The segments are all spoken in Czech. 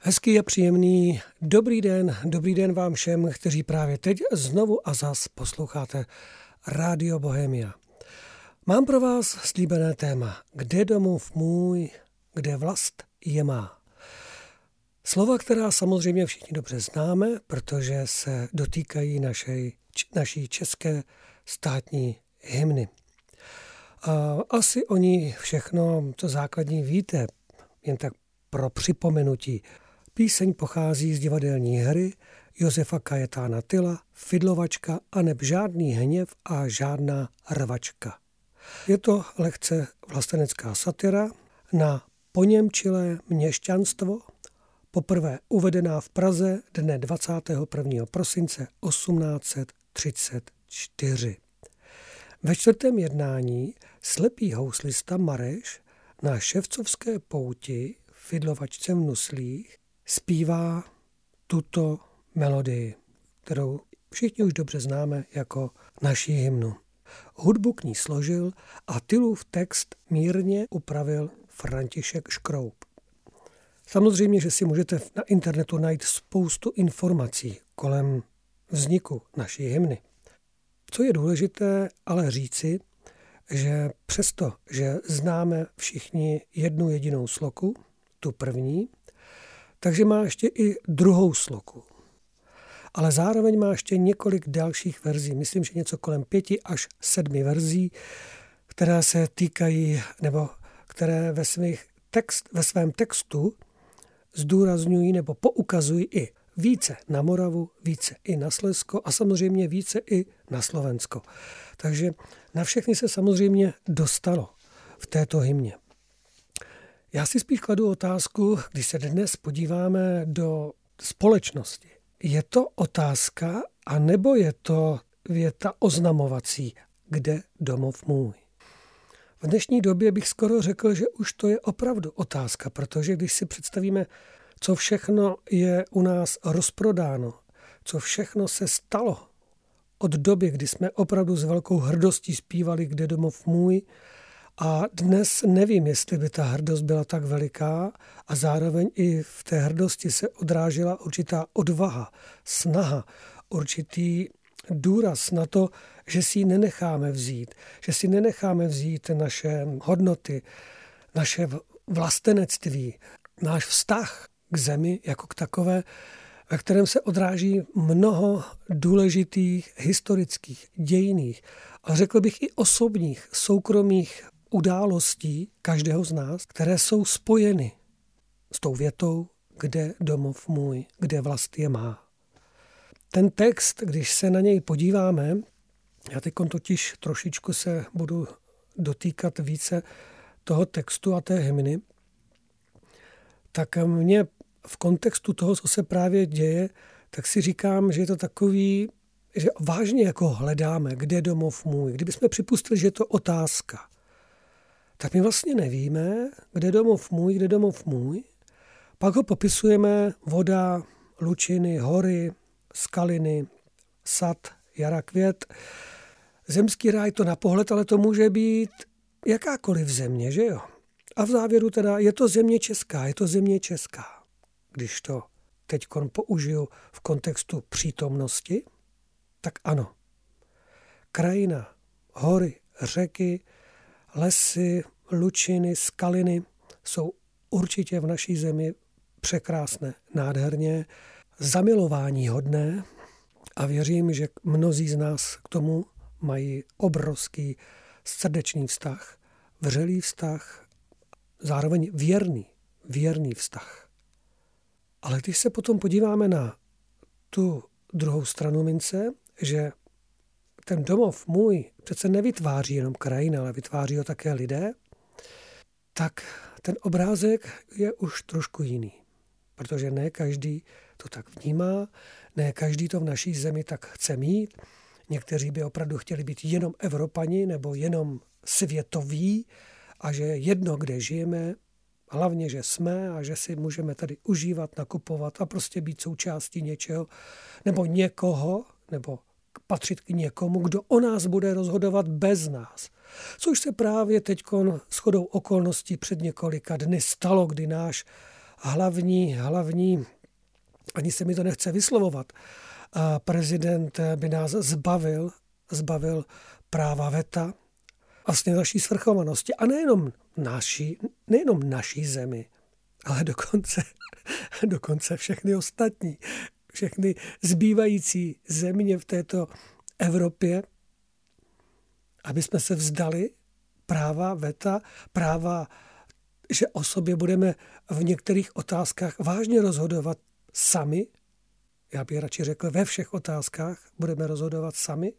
Hezký a příjemný dobrý den, dobrý den vám všem, kteří právě teď znovu a zas posloucháte Rádio Bohemia. Mám pro vás slíbené téma, kde domov můj, kde vlast je má. Slova, která samozřejmě všichni dobře známe, protože se dotýkají našej, naší české státní hymny. A asi oni všechno, to základní víte, jen tak pro připomenutí. Píseň pochází z divadelní hry Josefa Kajetána Tyla, Fidlovačka a neb žádný hněv a žádná rvačka. Je to lehce vlastenecká satira na poněmčilé měšťanstvo, poprvé uvedená v Praze dne 21. prosince 1834. Ve čtvrtém jednání slepý houslista Mareš na ševcovské pouti Fidlovačce v Nuslích zpívá tuto melodii, kterou všichni už dobře známe jako naší hymnu. Hudbu k ní složil a Tylův text mírně upravil František Škroup. Samozřejmě, že si můžete na internetu najít spoustu informací kolem vzniku naší hymny. Co je důležité ale říci, že přesto, že známe všichni jednu jedinou sloku, tu první, takže má ještě i druhou sloku. Ale zároveň má ještě několik dalších verzí, myslím, že něco kolem pěti až sedmi verzí, které se týkají, nebo které ve, svých text, ve svém textu zdůrazňují nebo poukazují i více na Moravu, více i na Slezsko a samozřejmě více i na Slovensko. Takže na všechny se samozřejmě dostalo v této hymně. Já si spíš kladu otázku, když se dnes podíváme do společnosti. Je to otázka, a nebo je to věta oznamovací, kde domov můj? V dnešní době bych skoro řekl, že už to je opravdu otázka, protože když si představíme, co všechno je u nás rozprodáno, co všechno se stalo od doby, kdy jsme opravdu s velkou hrdostí zpívali, kde domov můj, a dnes nevím, jestli by ta hrdost byla tak veliká a zároveň i v té hrdosti se odrážela určitá odvaha, snaha, určitý důraz na to, že si ji nenecháme vzít, že si nenecháme vzít naše hodnoty, naše vlastenectví, náš vztah k zemi jako k takové, ve kterém se odráží mnoho důležitých historických, dějiných, a řekl bych i osobních, soukromých událostí každého z nás, které jsou spojeny s tou větou, kde domov můj, kde vlast je má. Ten text, když se na něj podíváme, já teď totiž trošičku se budu dotýkat více toho textu a té hymny, tak mě v kontextu toho, co se právě děje, tak si říkám, že je to takový, že vážně jako hledáme, kde domov můj. Kdybychom připustili, že je to otázka, tak my vlastně nevíme, kde domov můj, kde domov můj. Pak ho popisujeme voda, lučiny, hory, skaliny, sad, jara, květ. Zemský ráj to na pohled, ale to může být jakákoliv země, že jo? A v závěru teda je to země česká, je to země česká. Když to teď použiju v kontextu přítomnosti, tak ano. Krajina, hory, řeky, lesy, lučiny, skaliny jsou určitě v naší zemi překrásné, nádherně, zamilování hodné a věřím, že mnozí z nás k tomu mají obrovský srdečný vztah, vřelý vztah, zároveň věrný, věrný vztah. Ale když se potom podíváme na tu druhou stranu mince, že ten domov můj přece nevytváří jenom krajina, ale vytváří ho také lidé, tak ten obrázek je už trošku jiný. Protože ne každý to tak vnímá, ne každý to v naší zemi tak chce mít. Někteří by opravdu chtěli být jenom Evropani nebo jenom světoví a že jedno, kde žijeme, hlavně, že jsme a že si můžeme tady užívat, nakupovat a prostě být součástí něčeho nebo někoho, nebo patřit k někomu, kdo o nás bude rozhodovat bez nás. Což se právě teď shodou okolností před několika dny stalo, kdy náš hlavní, hlavní, ani se mi to nechce vyslovovat, prezident by nás zbavil, zbavil práva veta, vlastně naší svrchovanosti. A nejenom naší, nejenom naší zemi, ale dokonce, dokonce všechny ostatní, všechny zbývající země v této Evropě, aby jsme se vzdali práva veta, práva, že o sobě budeme v některých otázkách vážně rozhodovat sami, já bych radši řekl ve všech otázkách budeme rozhodovat sami,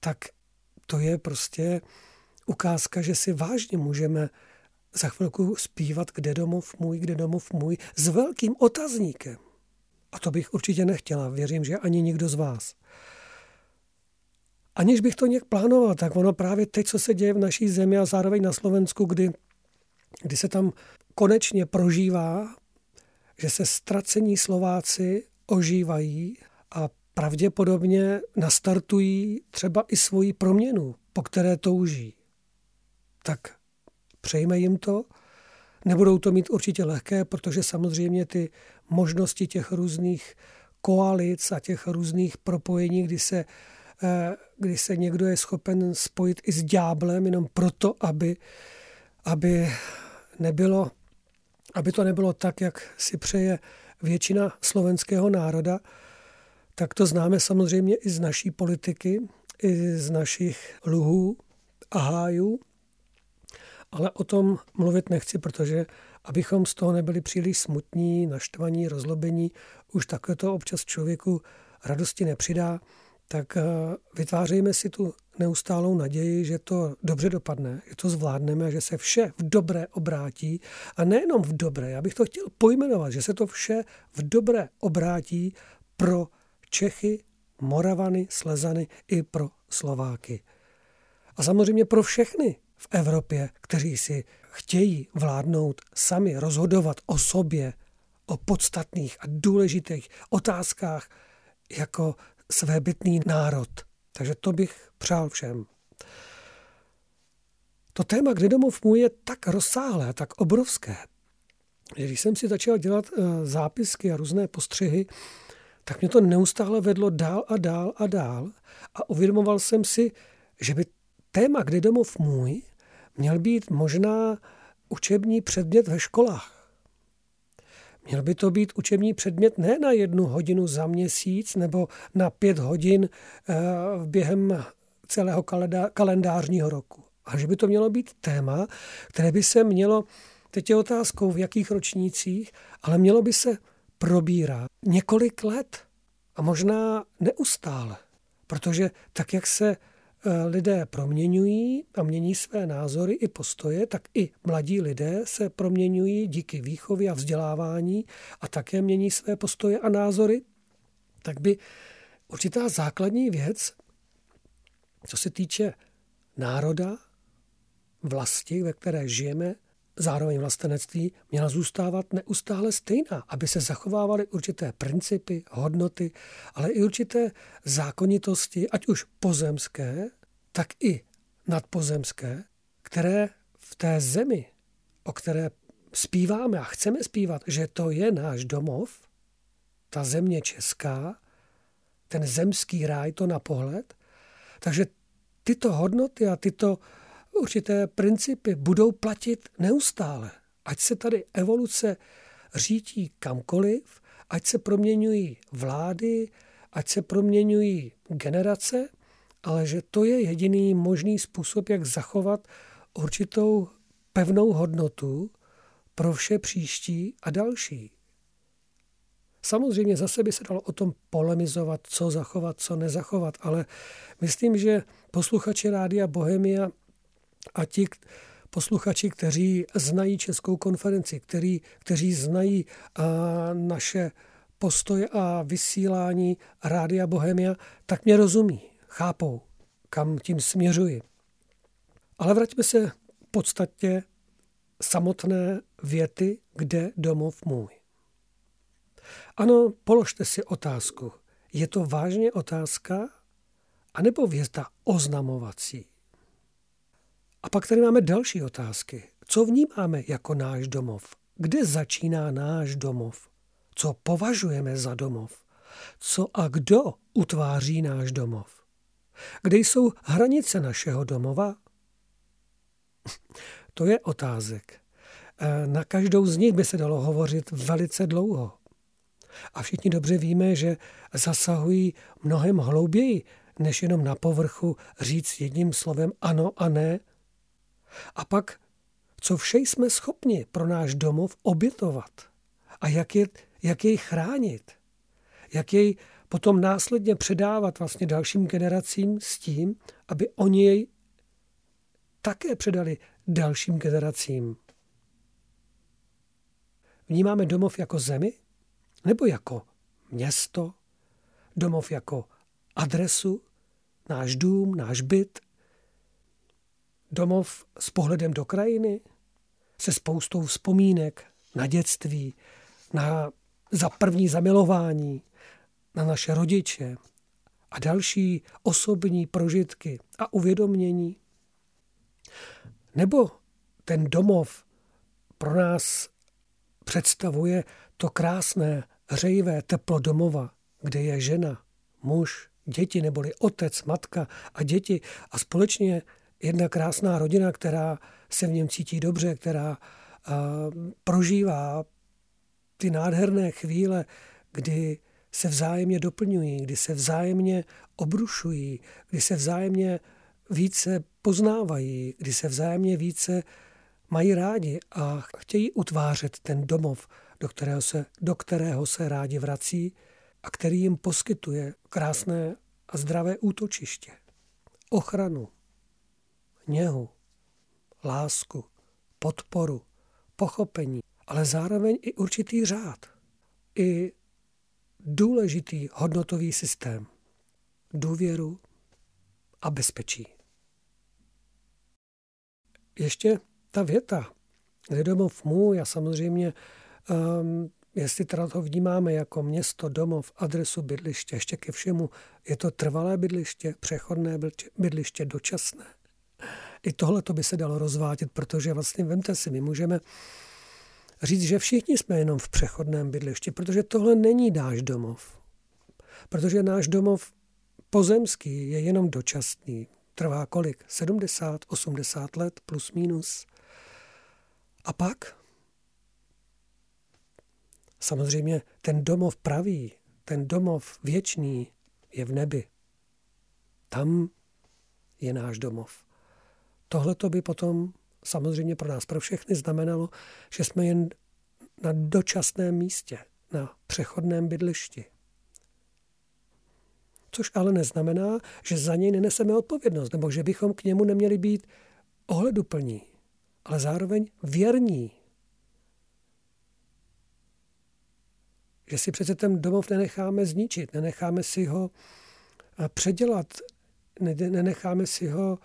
tak to je prostě ukázka, že si vážně můžeme za chvilku zpívat Kde domov můj, kde domov můj s velkým otazníkem. A to bych určitě nechtěla, věřím, že ani nikdo z vás. Aniž bych to nějak plánoval, tak ono právě teď, co se děje v naší zemi a zároveň na Slovensku, kdy, kdy se tam konečně prožívá, že se ztracení Slováci ožívají a pravděpodobně nastartují třeba i svoji proměnu, po které touží. Tak přejme jim to. Nebudou to mít určitě lehké, protože samozřejmě ty možnosti těch různých koalic a těch různých propojení, kdy se, eh, kdy se někdo je schopen spojit i s dňáblem jenom proto, aby, aby, nebylo, aby to nebylo tak, jak si přeje většina slovenského národa, tak to známe samozřejmě i z naší politiky, i z našich luhů a hájů. Ale o tom mluvit nechci, protože abychom z toho nebyli příliš smutní, naštvaní, rozlobení, už takhle to občas člověku radosti nepřidá, tak eh, vytvářejme si tu neustálou naději, že to dobře dopadne, že to zvládneme, že se vše v dobré obrátí. A nejenom v dobré, já bych to chtěl pojmenovat, že se to vše v dobré obrátí pro Čechy, Moravany, Slezany i pro Slováky. A samozřejmě pro všechny v Evropě, kteří si chtějí vládnout sami, rozhodovat o sobě, o podstatných a důležitých otázkách jako svébytný národ. Takže to bych přál všem. To téma, domov můj, je tak rozsáhlé, tak obrovské, že když jsem si začal dělat eh, zápisky a různé postřehy, tak mě to neustále vedlo dál a dál a dál a uvědomoval jsem si, že by téma, kde domov můj, měl být možná učební předmět ve školách. Měl by to být učební předmět ne na jednu hodinu za měsíc nebo na pět hodin eh, během celého kalendářního roku. A že by to mělo být téma, které by se mělo, teď je otázkou v jakých ročnících, ale mělo by se probírat několik let a možná neustále. Protože tak, jak se lidé proměňují a mění své názory i postoje, tak i mladí lidé se proměňují díky výchově a vzdělávání a také mění své postoje a názory, tak by určitá základní věc, co se týče národa, vlasti, ve které žijeme, zároveň vlastenectví, měla zůstávat neustále stejná, aby se zachovávaly určité principy, hodnoty, ale i určité zákonitosti, ať už pozemské, tak i nadpozemské, které v té zemi, o které zpíváme a chceme zpívat, že to je náš domov, ta země česká, ten zemský ráj, to na pohled. Takže tyto hodnoty a tyto určité principy budou platit neustále. Ať se tady evoluce řítí kamkoliv, ať se proměňují vlády, ať se proměňují generace, ale že to je jediný možný způsob, jak zachovat určitou pevnou hodnotu pro vše příští a další. Samozřejmě zase by se dalo o tom polemizovat, co zachovat, co nezachovat, ale myslím, že posluchači Rádia Bohemia a ti posluchači, kteří znají Českou konferenci, který, kteří znají a, naše postoje a vysílání Rádia Bohemia, tak mě rozumí, chápou, kam tím směřuji. Ale vraťme se v podstatě samotné věty, kde domov můj. Ano, položte si otázku. Je to vážně otázka, anebo vězda oznamovací? A pak tady máme další otázky. Co vnímáme jako náš domov? kde začíná náš domov? Co považujeme za domov? Co a kdo utváří náš domov? Kde jsou hranice našeho domova? To je otázek. E, na každou z nich by se dalo hovořit velice dlouho. A všichni dobře víme, že zasahují mnohem hlouběji, než jenom na povrchu říct jedním slovem ano a ne. A pak, co vše jsme schopni pro náš domov obětovat? A jak, je, jak jej chránit, jak jej potom následně předávat vlastně dalším generacím s tím, aby oni jej také předali dalším generacím. Vnímáme domov jako zemi? Nebo jako město, domov jako adresu, náš dům, náš byt, domov s pohledem do krajiny, se spoustou vzpomínek na dětství, na za první zamilování, na naše rodiče a další osobní prožitky a uvědomění. Nebo ten domov pro nás představuje to krásné, hřejivé teplo domova, kde je žena, muž, děti, neboli otec, matka a děti a společně jedna krásná rodina, která se v něm cítí dobře, která prožívá ty nádherné chvíle, kdy se vzájemně doplňují, kdy se vzájemně obrušují, kdy se vzájemně více poznávají, kdy se vzájemně více mají rádi a chtějí utvářet ten domov, do kterého se, do kterého se rádi vrací a který jim poskytuje krásné a zdravé útočiště, ochranu, něhu, lásku, podporu, pochopení, ale zároveň i určitý řád, i důležitý hodnotový systém, důvěru a bezpečí. Ještě ta věta, kde domov můj a samozřejmě um, jestli teda to vnímáme jako město, domov, adresu bydliště, ještě ke všemu, je to trvalé bydliště, přechodné bydliště, dočasné. I tohle to by se dalo rozvádět, protože vlastně, vemte si, my můžeme říct, že všichni jsme jenom v přechodném bydlišti, protože tohle není náš domov. Protože náš domov pozemský je jenom dočasný. Trvá kolik? 70, 80 let plus minus. A pak Samozřejmě ten domov pravý, ten domov věčný je v nebi. Tam je náš domov. Tohle to by potom samozřejmě pro nás, pro všechny znamenalo, že jsme jen na dočasném místě, na přechodném bydlišti. Což ale neznamená, že za něj neneseme odpovědnost, nebo že bychom k němu neměli být ohleduplní, ale zároveň věrní že si přece ten domov nenecháme zničit, nenecháme si ho eh, předělat, nenecháme si ho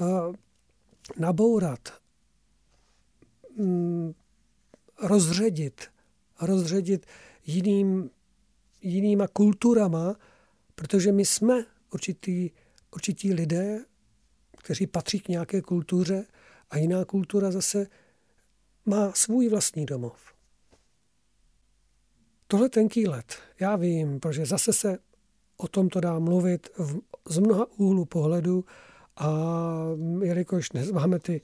eh, nabourat, mm, rozředit, rozředit jiným, jinýma kulturama, protože my jsme určitý, určitý lidé, kteří patří k nějaké kultuře a jiná kultura zase má svůj vlastní domov. Tohle tenký let, já vím, protože zase se o tom to dá mluvit v, z mnoha úhlu pohledu a jelikož nezváme ty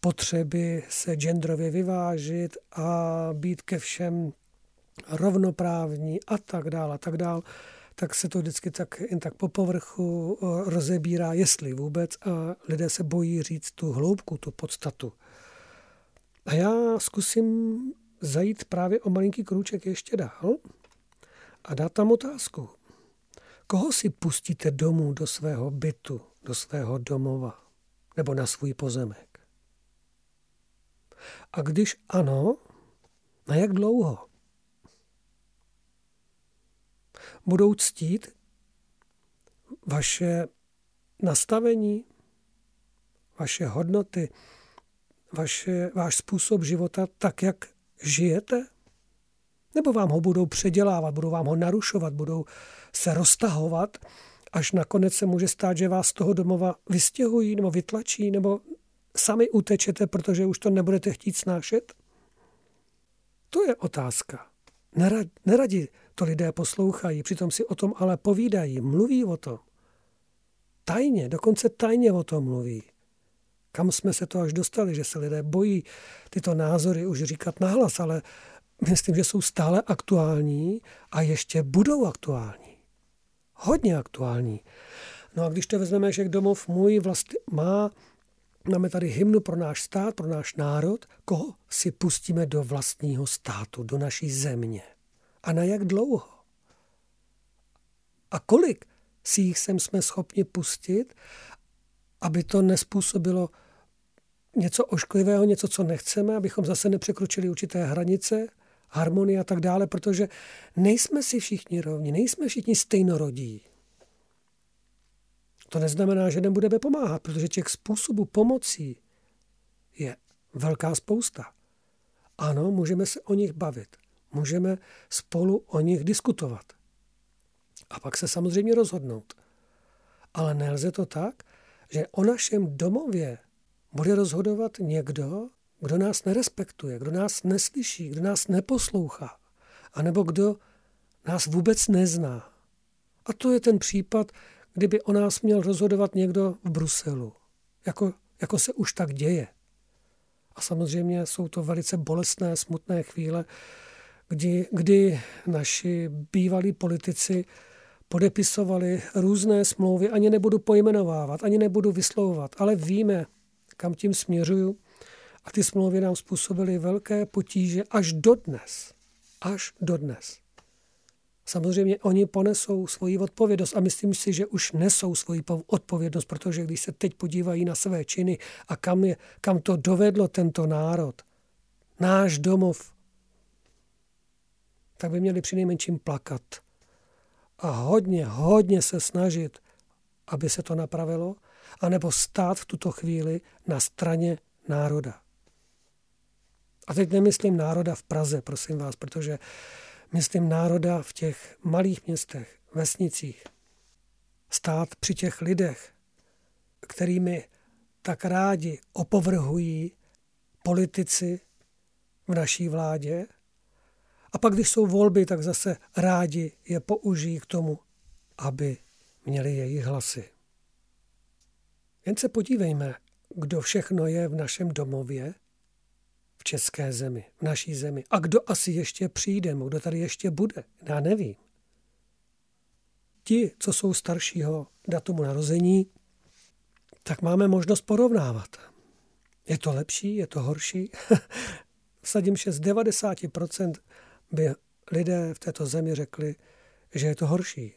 potřeby se genderově vyvážit a být ke všem rovnoprávní a tak dál a tak dál, tak se to vždycky tak, jen tak po povrchu rozebírá, jestli vůbec, a lidé se bojí říct tu hloubku, tu podstatu. A já zkusím zajít právě o malinký krůček ještě dál a dát tam otázku. Koho si pustíte domů do svého bytu, do svého domova nebo na svůj pozemek? A když ano, na jak dlouho? Budou ctít vaše nastavení, vaše hodnoty, vaše, váš způsob života tak, jak žijete? Nebo vám ho budou předělávat, budou vám ho narušovat, budou se roztahovat, až nakonec se může stát, že vás z toho domova vystěhují nebo vytlačí, nebo sami utečete, protože už to nebudete chtít snášet? To je otázka. Nerad, neradi to lidé poslouchají, přitom si o tom ale povídají, mluví o tom. Tajně, dokonce tajně o tom mluví. Kam jsme se to až dostali, že se lidé bojí tyto názory už říkat nahlas, ale myslím, že jsou stále aktuální a ještě budou aktuální. Hodně aktuální. No a když to vezmeme, že domov můj vlastně má, máme tady hymnu pro náš stát, pro náš národ, koho si pustíme do vlastního státu, do naší země. A na jak dlouho? A kolik si jich sem jsme schopni pustit, aby to nespůsobilo něco ošklivého, něco, co nechceme, abychom zase nepřekročili určité hranice, harmonie a tak dále, protože nejsme si všichni rovni, nejsme všichni stejnorodí. To neznamená, že nebudeme pomáhat, protože těch způsobů pomocí je velká spousta. Ano, můžeme se o nich bavit, můžeme spolu o nich diskutovat. A pak se samozřejmě rozhodnout. Ale nelze to tak, že o našem domově bude rozhodovat někdo, kdo nás nerespektuje, kdo nás neslyší, kdo nás neposlouchá, anebo kdo nás vůbec nezná. A to je ten případ, kdyby o nás měl rozhodovat někdo v Bruselu, jako, jako se už tak děje. A samozřejmě jsou to velice bolestné, smutné chvíle, kdy, kdy naši bývalí politici podepisovali různé smlouvy, ani nebudu pojmenovávat, ani nebudu vyslovovat, ale víme, kam tím směřuju. A ty smlouvy nám způsobily velké potíže až dodnes. Až dodnes. Samozřejmě oni ponesou svoji odpovědnost a myslím si, že už nesou svoji odpovědnost, protože když se teď podívají na své činy a kam, je, kam to dovedlo tento národ, náš domov, tak by měli přinejmenším plakat a hodně, hodně se snažit, aby se to napravilo, anebo stát v tuto chvíli na straně národa. A teď nemyslím národa v Praze, prosím vás, protože myslím národa v těch malých městech, vesnicích. Stát při těch lidech, kterými tak rádi opovrhují politici v naší vládě. A pak, když jsou volby, tak zase rádi je použijí k tomu, aby měli jejich hlasy. Jen se podívejme, kdo všechno je v našem domově, v české zemi, v naší zemi. A kdo asi ještě přijde, kdo tady ještě bude, já nevím. Ti, co jsou staršího datumu narození, tak máme možnost porovnávat. Je to lepší, je to horší? Vsadím, že z 90% by lidé v této zemi řekli, že je to horší.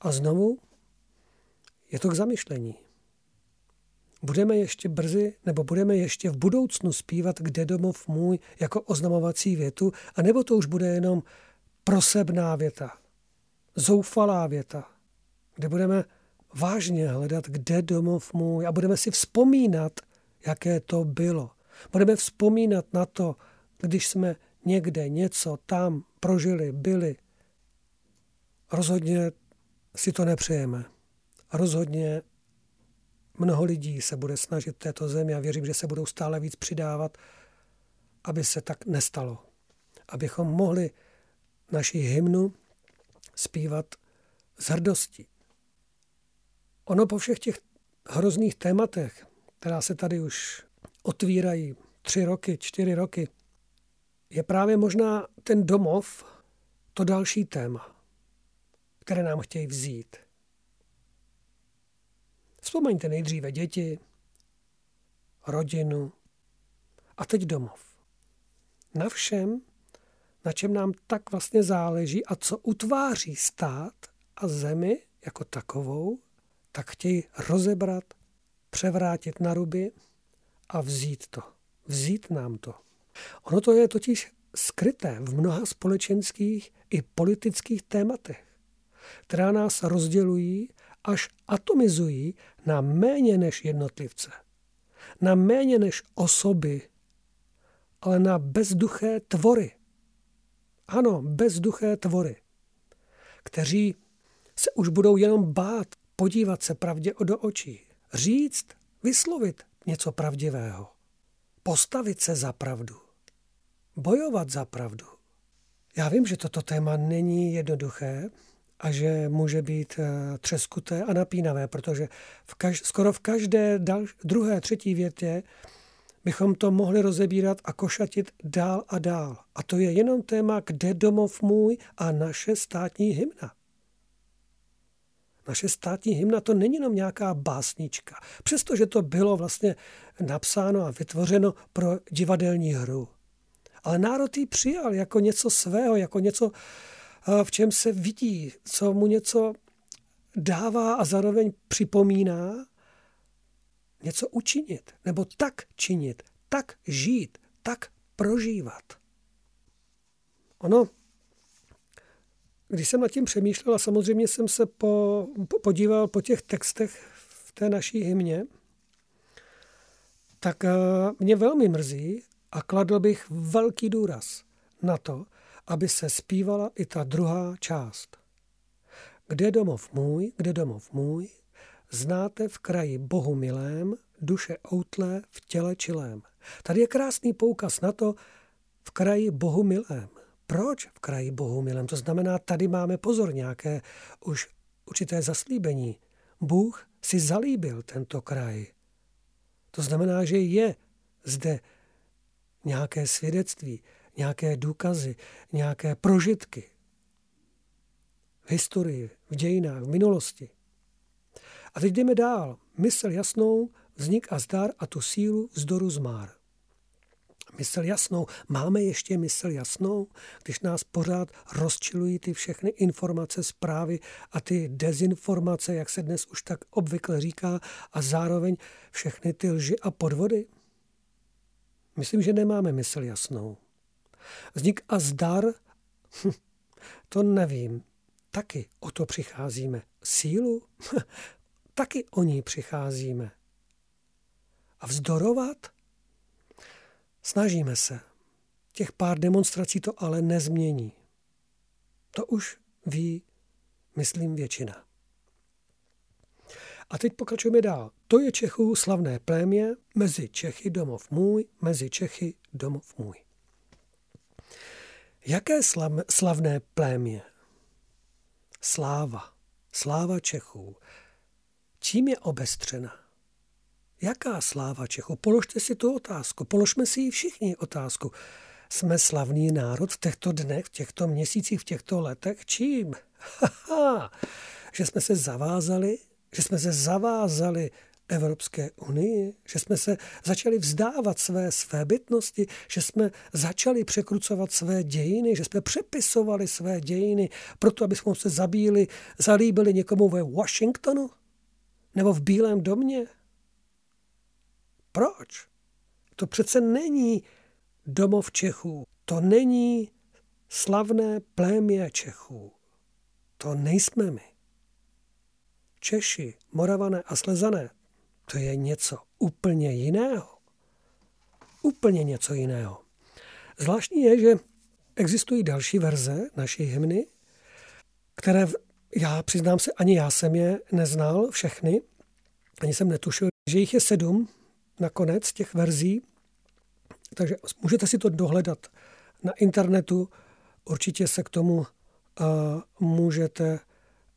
A znovu je to k zamyšlení. Budeme ještě brzy, nebo budeme ještě v budoucnu zpívat Kde domov můj jako oznamovací větu, anebo to už bude jenom prosebná věta, zoufalá věta, kde budeme vážně hledat, kde domov můj a budeme si vzpomínat, jaké to bylo. Budeme vzpomínat na to, když jsme někde něco tam prožili, byli. Rozhodně si to nepřejeme. Rozhodně mnoho lidí se bude snažit této zemi a věřím, že se budou stále víc přidávat, aby se tak nestalo. Abychom mohli naši hymnu zpívat s hrdostí. Ono po všech těch hrozných tématech, která se tady už otvírají tři roky, čtyři roky, je právě možná ten domov to další téma, které nám chtějí vzít. Vzpomeňte nejdříve děti, rodinu a teď domov. Na všem, na čem nám tak vlastně záleží a co utváří stát a zemi jako takovou, tak chtějí rozebrat, převrátit na ruby a vzít to. Vzít nám to. Ono to je totiž skryté v mnoha společenských i politických tématech, která nás rozdělují až atomizují na méně než jednotlivce, na méně než osoby, ale na bezduché tvory. Ano, bezduché tvory, kteří se už budou jenom bát podívat se pravdě do očí, říct, vyslovit něco pravdivého, postavit se za pravdu. bojovat za pravdu. Já vím, že toto téma není jednoduché a že může být eh, třeskuté a napínavé, protože v kaž, skoro v každé dal, druhé, třetí větě bychom to mohli rozebírat a košatit dál a dál. A to je jenom téma, kde domov můj a naše státní hymna. Naše státní hymna to není jenom nějaká básnička, přestože to bylo vlastně napsáno a vytvořeno pro divadelní hru. Ale národ ji přijal jako něco svého, jako něco, v čem se vidí, co mu něco dává a zároveň připomíná něco učinit, nebo tak činit, tak žít, tak prožívat. Ono, když jsem nad tím přemýšlel a samozřejmě jsem se po, po, podíval po těch textech v té naší hymně, tak uh, mě velmi mrzí a kladl bych velký důraz na to, aby se zpívala i ta druhá část. Kde domov můj, kde domov můj, znáte v kraji Bohu milém, duše outlé v těle čilém. Tady je krásný poukaz na to v kraji Bohu milém. Proč v kraji Bohu milém? To znamená, tady máme pozor nějaké už určité zaslíbení. Bůh si zalíbil tento kraj. To znamená, že je zde nějaké svědectví, nějaké důkazy, nějaké prožitky v historii, v dějinách, v minulosti. A teď jdeme dál. Mysl jasnou, vznik a zdar a tu sílu vzdoru zmár. Mysl jasnou. Máme ještě mysl jasnou, když nás pořád rozčilují ty všechny informace, zprávy a ty dezinformace, jak se dnes už tak obvykle říká, a zároveň všechny ty lži a podvody? Myslím, že nemáme mysl jasnou. Vznik a zdar, hm, to nevím. Taky o to přicházíme. Sílu? Taky o ní přicházíme. A vzdorovat? Snažíme se. Těch pár demonstrací to ale nezmění. To už ví, myslím, většina. A teď pokračujeme dál. To je Čechů slavné plémě, mezi Čechy domov můj, mezi Čechy domov můj. Jaké slavné plémě? Sláva. Sláva Čechů. Čím je obestřena? Jaká sláva Čechů? Položte si tu otázku. Položme si ji všichni otázku. Jsme slavný národ v těchto dnech, v těchto měsících, v těchto letech? Čím? že jsme se zavázali, že jsme se zavázali Evropské unii, že jsme se začali vzdávat své své bytnosti, že jsme začali překrucovat své dějiny, že jsme přepisovali své dějiny proto, aby jsme se zabíli, zalíbili někomu ve Washingtonu nebo v Bílém domě. Proč? To přece není domov Čechů. To není slavné plémě Čechů. To nejsme my. Češi, Moravané a Slezané, to je něco úplně jiného. Úplně něco jiného. Zvláštní je, že existují další verze naší hymny, které já přiznám se, ani já jsem je neznal všechny, ani jsem netušil, že jich je sedm nakonec těch verzí, takže můžete si to dohledat na internetu, určitě se k tomu uh, můžete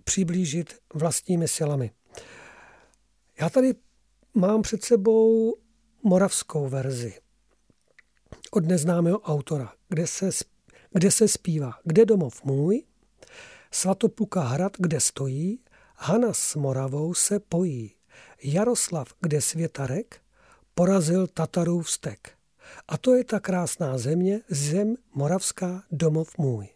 přiblížit vlastními silami. Já tady mám před sebou moravskou verzi od neznámého autora, kde se, kde se zpívá Kde domov můj, Svatopluka hrad, kde stojí, Hana s Moravou se pojí, Jaroslav, kde světarek, porazil Tatarův vztek. A to je ta krásná země, zem moravská, domov můj.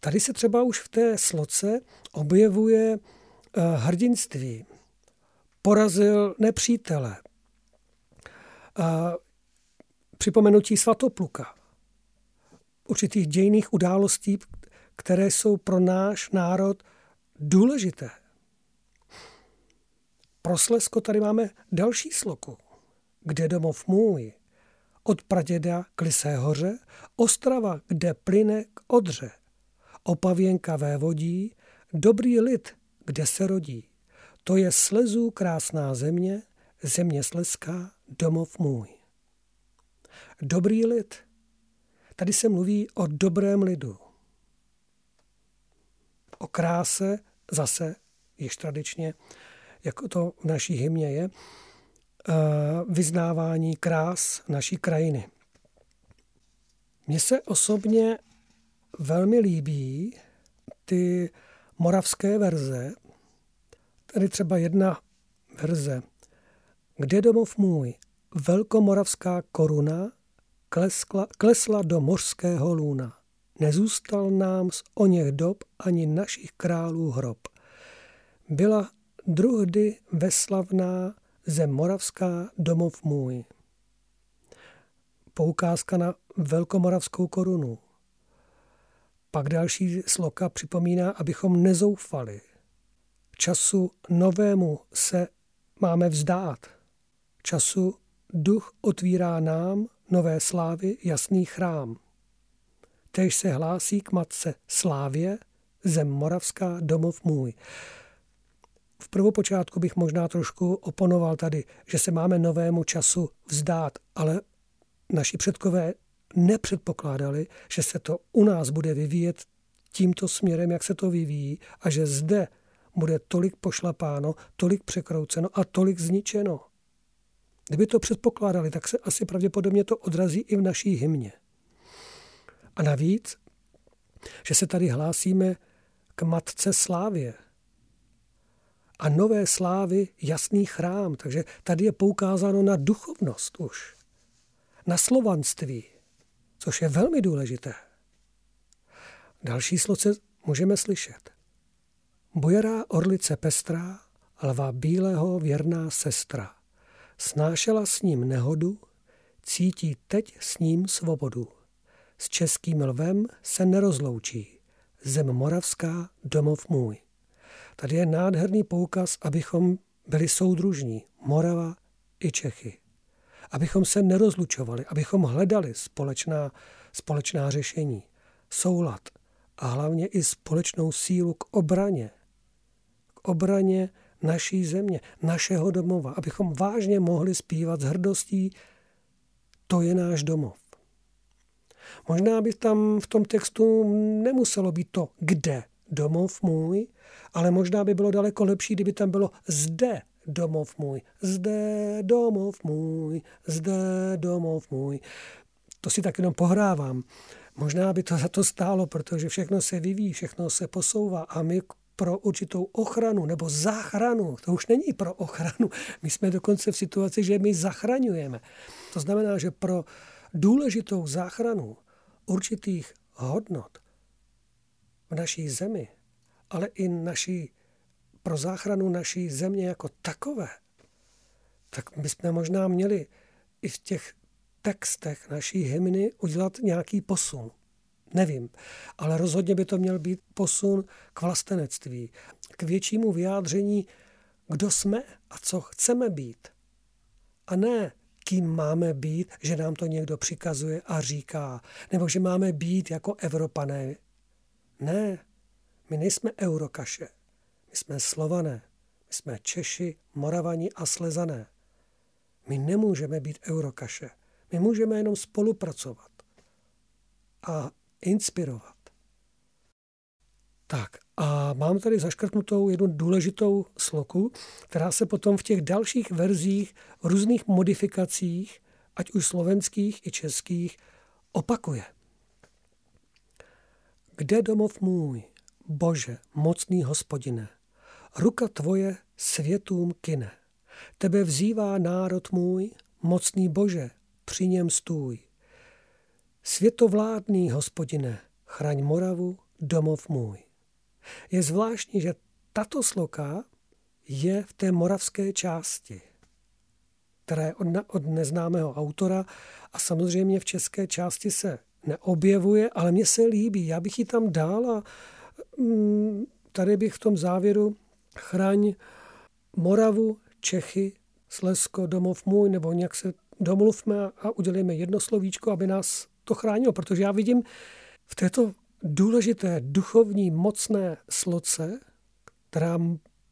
Tady se třeba už v té sloce objevuje uh, hrdinství. Porazil nepřítele. Uh, připomenutí svatopluka. Určitých dějných událostí, které jsou pro náš národ důležité. Pro Slesko tady máme další sloku kde domov můj, od praděda k Lisé hoře, Ostrava, kde plyne k Odře, opavěnka vodí, dobrý lid, kde se rodí. To je slezů krásná země, země sleská, domov můj. Dobrý lid. Tady se mluví o dobrém lidu. O kráse zase, již tradičně, jako to v naší hymně je, eh, vyznávání krás naší krajiny. Mně se osobně velmi líbí ty moravské verze. Tady třeba jedna verze. Kde domov můj? Velkomoravská koruna klesla, klesla do mořského lůna. Nezůstal nám z o něch dob ani našich králů hrob. Byla druhdy veslavná zem moravská domov můj. Poukázka na velkomoravskou korunu. Pak další sloka připomíná, abychom nezoufali. Času novému se máme vzdát. Času duch otvírá nám nové slávy jasný chrám. Tež se hlásí k matce Slávě, zem moravská, domov můj. V prvopočátku bych možná trošku oponoval tady, že se máme novému času vzdát, ale naši předkové nepředpokládali, že se to u nás bude vyvíjet tímto směrem, jak se to vyvíjí a že zde bude tolik pošlapáno, tolik překrouceno a tolik zničeno. Kdyby to předpokládali, tak se asi pravděpodobně to odrazí i v naší hymně. A navíc, že se tady hlásíme k matce slávě. A nové slávy jasný chrám, takže tady je poukázáno na duchovnost už, na slovanství, což je velmi důležité. Další sloce můžeme slyšet. Bojará orlice pestrá, lva bílého věrná sestra. Snášela s ním nehodu, cítí teď s ním svobodu. S českým lvem se nerozloučí. Zem moravská, domov můj. Tady je nádherný poukaz, abychom byli soudružní, Morava i Čechy abychom se nerozlučovali, abychom hledali společná, společná řešení, soulad a hlavně i společnou sílu k obraně. Obraně naší země, našeho domova, abychom vážně mohli zpívat s hrdostí to je náš domov. Možná by tam v tom textu nemuselo být to kde domov můj, ale možná by bylo daleko lepší, kdyby tam bylo zde domov můj, zde domov můj, zde domov můj. To si tak jenom pohrávám. Možná by to za to stálo, protože všechno se vyvíjí, všechno se posouvá a my pro určitou ochranu nebo záchranu, to už není pro ochranu, my jsme dokonce v situaci, že my zachraňujeme. To znamená, že pro důležitou záchranu určitých hodnot v naší zemi, ale i naší pro záchranu naší země jako takové, tak bychom možná měli i v těch textech naší hymny udělat nějaký posun. Nevím, ale rozhodně by to měl být posun k vlastenectví, k většímu vyjádření, kdo jsme a co chceme být. A ne, kým máme být, že nám to někdo přikazuje a říká, nebo že máme být jako Evropané. Ne, my nejsme eurokaše. My jsme slované, my jsme Češi, Moravani a Slezané. My nemůžeme být eurokaše. My můžeme jenom spolupracovat a inspirovat. Tak a mám tady zaškrtnutou jednu důležitou sloku, která se potom v těch dalších verzích, v různých modifikacích, ať už slovenských i českých, opakuje. Kde domov můj, Bože, mocný hospodine, Ruka tvoje světům kine. Tebe vzývá národ můj, mocný Bože, při něm stůj. Světovládný hospodine, chraň Moravu, domov můj. Je zvláštní, že tato sloka je v té moravské části, která je od, od neznámého autora a samozřejmě v české části se neobjevuje, ale mně se líbí. Já bych ji tam dal a mm, tady bych v tom závěru chraň Moravu, Čechy, Slesko, domov můj, nebo nějak se domluvme a udělejme jedno slovíčko, aby nás to chránilo, protože já vidím v této důležité duchovní mocné sloce, která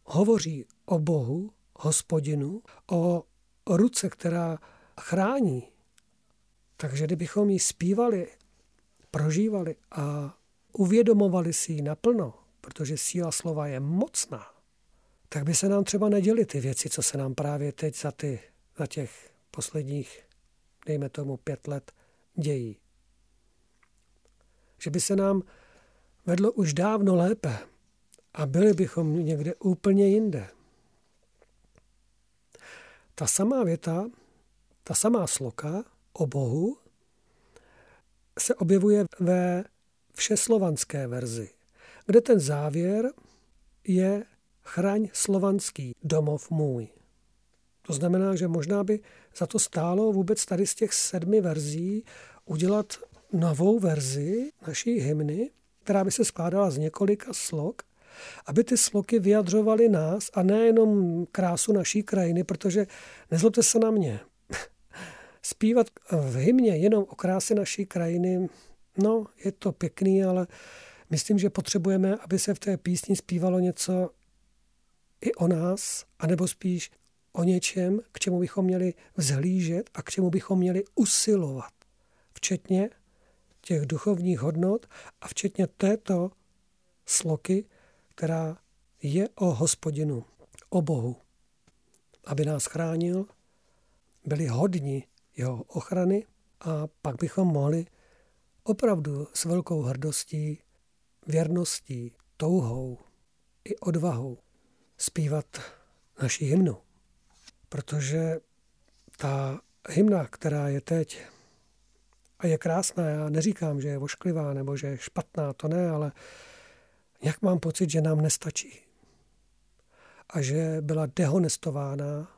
hovoří o Bohu, hospodinu, o ruce, která chrání. Takže kdybychom ji zpívali prožívali a uvědomovali si ji naplno, protože síla slova je mocná, tak by se nám třeba neděly ty věci, co se nám právě teď za, ty, za těch posledních, dejme tomu, pět let dějí. Že by se nám vedlo už dávno lépe a byli bychom někde úplně jinde. Ta samá věta, ta samá sloka o Bohu se objevuje ve všeslovanské verzi, kde ten závěr je chraň slovanský domov můj. To znamená, že možná by za to stálo vůbec tady z těch sedmi verzí udělat novou verzi naší hymny, která by se skládala z několika slok, aby ty sloky vyjadřovaly nás a nejenom krásu naší krajiny, protože nezlobte se na mě, zpívat v hymně jenom o kráse naší krajiny, no, je to pěkný, ale myslím, že potřebujeme, aby se v té písni zpívalo něco i o nás, anebo spíš o něčem, k čemu bychom měli vzhlížet a k čemu bychom měli usilovat. Včetně těch duchovních hodnot a včetně této sloky, která je o hospodinu, o Bohu, aby nás chránil, byli hodni jeho ochrany a pak bychom mohli opravdu s velkou hrdostí, věrností, touhou i odvahou zpívat naši hymnu. Protože ta hymna, která je teď a je krásná, já neříkám, že je ošklivá nebo že je špatná, to ne, ale jak mám pocit, že nám nestačí. A že byla dehonestována,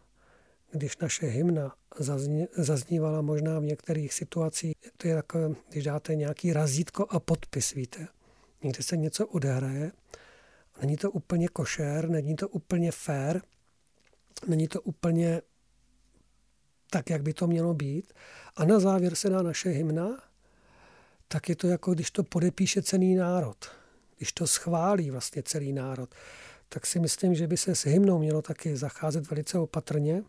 když naše hymna zaznívala možná v některých situacích. To je takové, když dáte nějaký razítko a podpis, víte. Někde se něco odehraje, není to úplně košer, není to úplně fair, není to úplně tak, jak by to mělo být. A na závěr se dá naše hymna, tak je to jako když to podepíše celý národ. Když to schválí vlastně celý národ, tak si myslím, že by se s hymnou mělo taky zacházet velice opatrně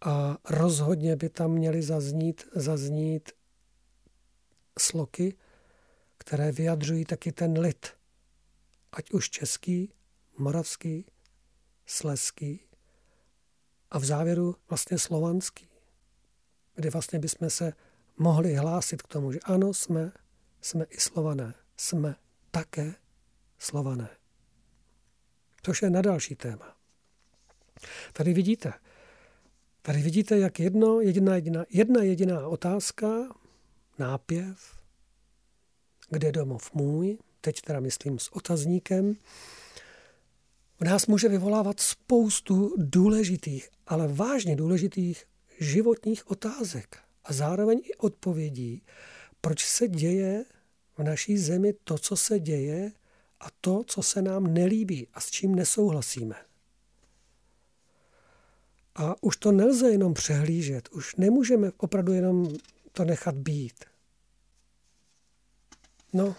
a rozhodně by tam měly zaznít, zaznít sloky, které vyjadřují taky ten lid. Ať už český, moravský, sleský a v závěru vlastně slovanský, kdy vlastně bychom se mohli hlásit k tomu, že ano, jsme, jsme i slované, jsme také slované. Což je na další téma. Tady vidíte, tady vidíte, jak jedno, jediná, jediná, jedna jediná otázka, nápěv, kde domov můj, teď teda myslím s otazníkem, v nás může vyvolávat spoustu důležitých, ale vážně důležitých životních otázek a zároveň i odpovědí, proč se děje v naší zemi to, co se děje a to, co se nám nelíbí a s čím nesouhlasíme. A už to nelze jenom přehlížet, už nemůžeme opravdu jenom to nechat být. No,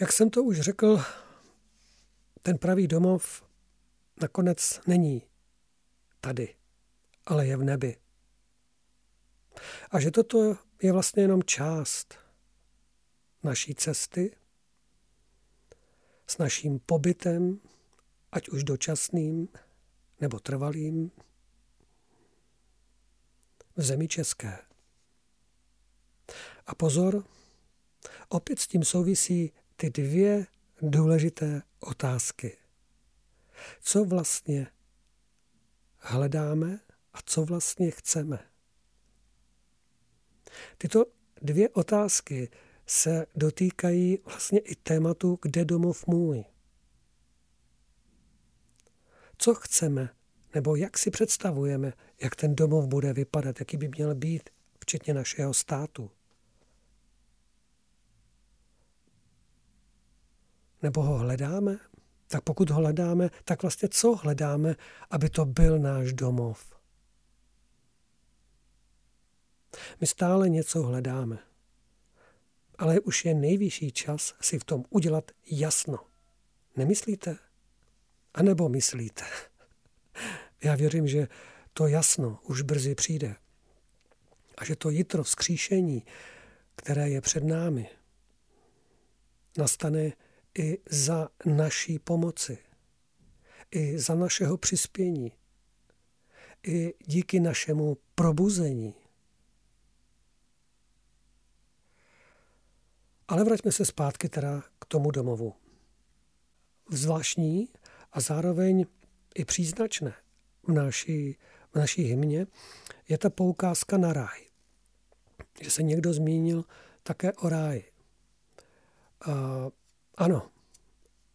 jak jsem to už řekl, ten pravý domov nakonec není tady, ale je v nebi. A že toto je vlastně jenom část naší cesty, s naším pobytem, ať už dočasným nebo trvalým, v zemi české. A pozor, opět s tím souvisí ty dvě důležité otázky. Co vlastně hledáme a co vlastně chceme? Tyto dvě otázky se dotýkají vlastně i tématu, kde domov můj. Co chceme, nebo jak si představujeme, jak ten domov bude vypadat, jaký by měl být, včetně našeho státu. Nebo ho hledáme? Tak pokud ho hledáme, tak vlastně co hledáme, aby to byl náš domov? My stále něco hledáme. Ale už je nejvyšší čas si v tom udělat jasno. Nemyslíte? A nebo myslíte? Já věřím, že to jasno už brzy přijde. A že to jitro vzkříšení, které je před námi, nastane i za naší pomoci, i za našeho přispění, i díky našemu probuzení. Ale vraťme se zpátky teda k tomu domovu. Zvláštní a zároveň i příznačné v naší, v naší hymně je ta poukázka na ráj. Že se někdo zmínil také o ráji. A ano,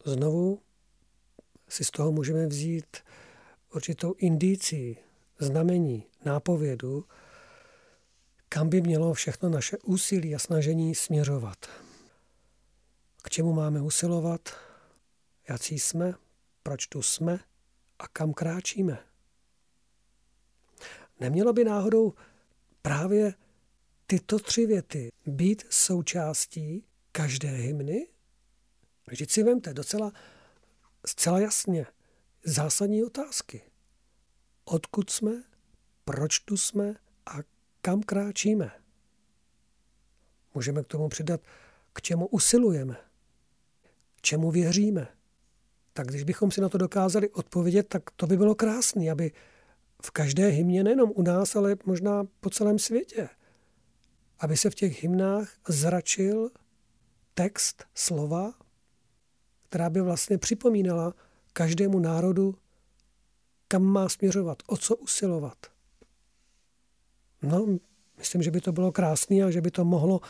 znovu si z toho můžeme vzít určitou indici, znamení, nápovědu, kam by mělo všechno naše úsilí a snažení směřovat. K čemu máme usilovat, jaký jsme, proč tu jsme a kam kráčíme. Nemělo by náhodou právě tyto tři věty být součástí každé hymny? Vždyť si vemte docela zcela jasně zásadní otázky. Odkud jsme, proč tu jsme a kam kráčíme? Můžeme k tomu přidat, k čemu usilujeme, čemu věříme. Tak když bychom si na to dokázali odpovědět, tak to by bylo krásné, aby v každé hymně, nejenom u nás, ale možná po celém světě, aby se v těch hymnách zračil text, slova, která by vlastně připomínala každému národu, kam má směřovat, o co usilovat. No, myslím, že by to bylo krásné a že by to mohlo,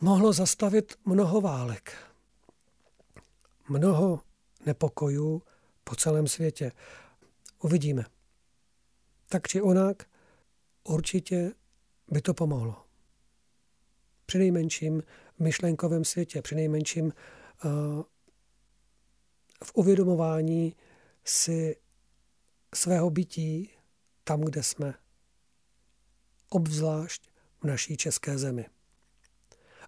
mohlo zastavit mnoho válek. Mnoho nepokojů po celém světě. Uvidíme. Tak či onak, určitě by to pomohlo. Při nejmenším v myšlenkovém světě, při nejmenším uh, v uvědomování si svého bytí tam, kde jsme. Obzvlášť v naší české zemi.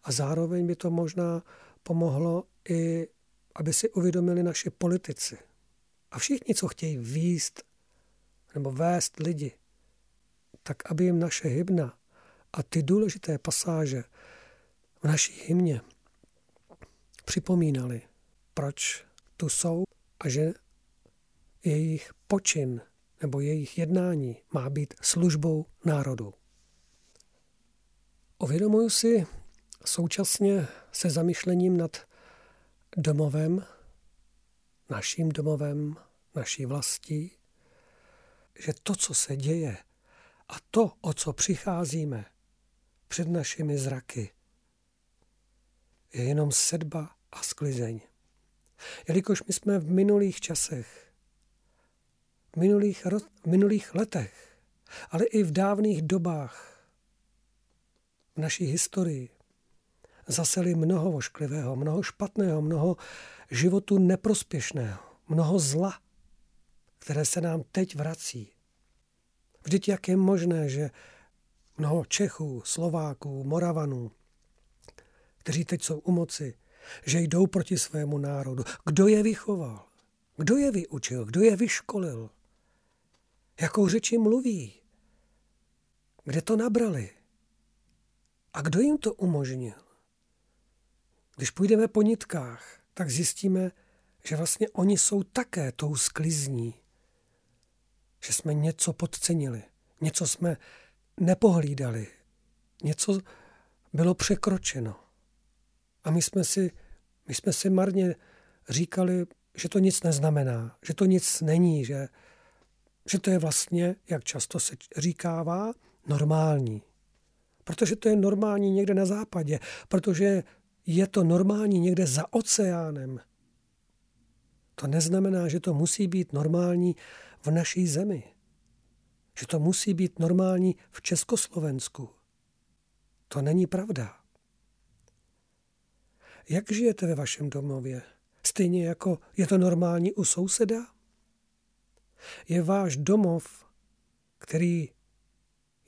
A zároveň by to možná pomohlo i, aby si uvědomili naši politici. A všichni, co chtějí výst nebo vést lidi, tak aby jim naše hymna a ty důležité pasáže v naší hymně připomínali, proč tu jsou a že jejich počin nebo jejich jednání má být službou národu. Uvědomuji si současně se zamyšlením nad domovem, naším domovem, naší vlastí, že to, co se děje a to, o co přicházíme před našimi zraky, je jenom sedba a sklizeň. Jelikož my jsme v minulých časech, v minulých, v minulých letech, ale i v dávných dobách v naší historii zaseli mnoho vošklivého, mnoho špatného, mnoho životu neprospěšného, mnoho zla, které se nám teď vrací. Vždyť jak je možné, že mnoho Čechů, Slováků, Moravanů, kteří teď jsou u moci, že jdou proti svému národu. Kdo je vychoval? Kdo je vyučil? Kdo je vyškolil? Jakou řeči mluví? Kde to nabrali? A kdo jim to umožnil? Když půjdeme po nitkách, tak zjistíme, že vlastně oni jsou také tou sklizní. Že jsme něco podcenili, něco jsme nepohlídali, něco bylo překročeno. A my jsme si, my jsme si marně říkali, že to nic neznamená, že to nic není, že, že to je vlastně, jak často se říkává, normální. Protože to je normální někde na západě, protože je to normální někde za oceánem. To neznamená, že to musí být normální v naší zemi. Že to musí být normální v Československu. To není pravda. Jak žijete ve vašem domově? Stejně jako je to normální u souseda? Je váš domov, který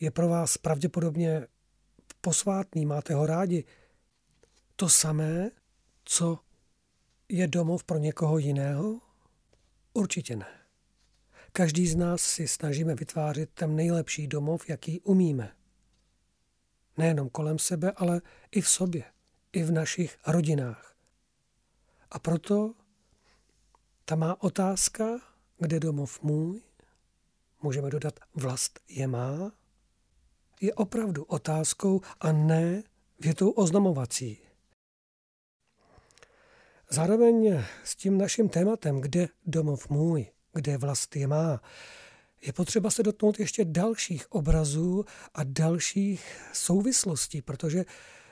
je pro vás pravděpodobně posvátný, máte ho rádi, to samé, co je domov pro někoho jiného? Určitě ne. Každý z nás si snažíme vytvářet ten nejlepší domov, jaký umíme. Nejenom kolem sebe, ale i v sobě i v našich rodinách. A proto ta má otázka, kde domov můj, můžeme dodat vlast je má, je opravdu otázkou a ne větou oznamovací. Zároveň s tím naším tématem, kde domov můj, kde vlast je má, je potřeba se dotknout ještě dalších obrazů a dalších souvislostí, protože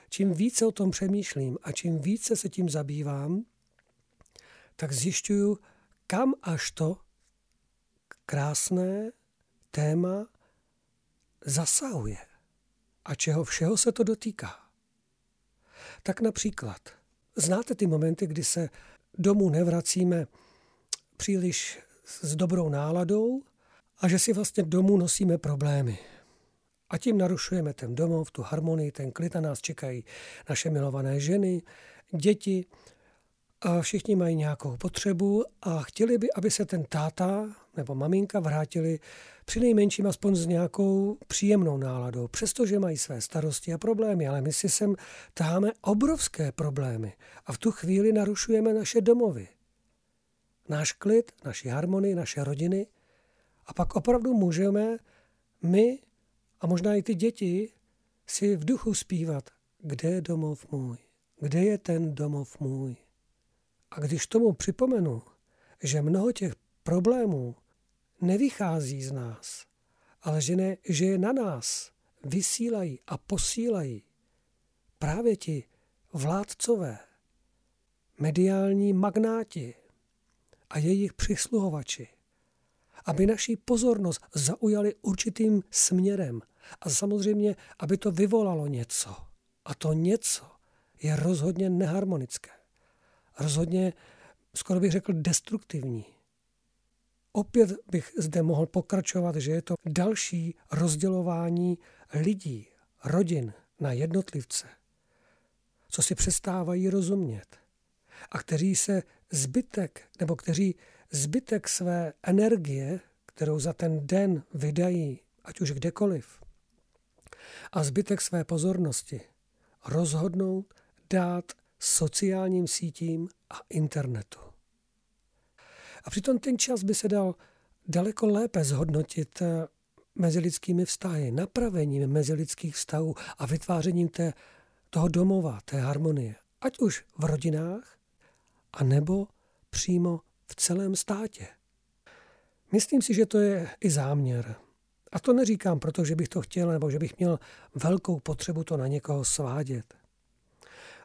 čím více o tom přemýšlím a čím více se tím zabývám, tak zjišťuju, kam až to krásné téma zasahuje a čeho všeho se to dotýká. Tak například, znáte ty momenty, kdy se domů nevracíme příliš s dobrou náladou a že si vlastně domů nosíme problémy. A tím narušujeme ten domov, tu harmonii, ten klid na nás čekají naše milované ženy, děti, a všichni mají nějakou potřebu a chtěli by, aby se ten táta nebo maminka vrátili při nejmenším aspoň s nějakou příjemnou náladou, přestože mají své starosti a problémy, ale my si sem taháme obrovské problémy a v tu chvíli narušujeme naše domovy. Náš klid, naši harmonii, naše rodiny a pak opravdu můžeme my a možná i ty děti si v duchu zpívat, kde je domov můj, kde je ten domov můj. A když tomu připomenu, že mnoho těch problémů nevychází z nás, ale že, ne, že je na nás vysílají a posílají právě ti vládcové, mediální magnáti a jejich přisluhovači, aby naší pozornost zaujali určitým směrem a samozřejmě, aby to vyvolalo něco. A to něco je rozhodně neharmonické rozhodně, skoro bych řekl, destruktivní. Opět bych zde mohl pokračovat, že je to další rozdělování lidí, rodin na jednotlivce, co si přestávají rozumět a kteří se zbytek, nebo kteří zbytek své energie, kterou za ten den vydají, ať už kdekoliv, a zbytek své pozornosti rozhodnout dát sociálním sítím a internetu. A přitom ten čas by se dal daleko lépe zhodnotit eh, mezilidskými vztahy, napravením mezilidských vztahů a vytvářením té, toho domova, té harmonie. Ať už v rodinách, anebo přímo v celém státě. Myslím si, že to je i záměr. A to neříkám proto, že bych to chtěl, nebo že bych měl velkou potřebu to na někoho svádět.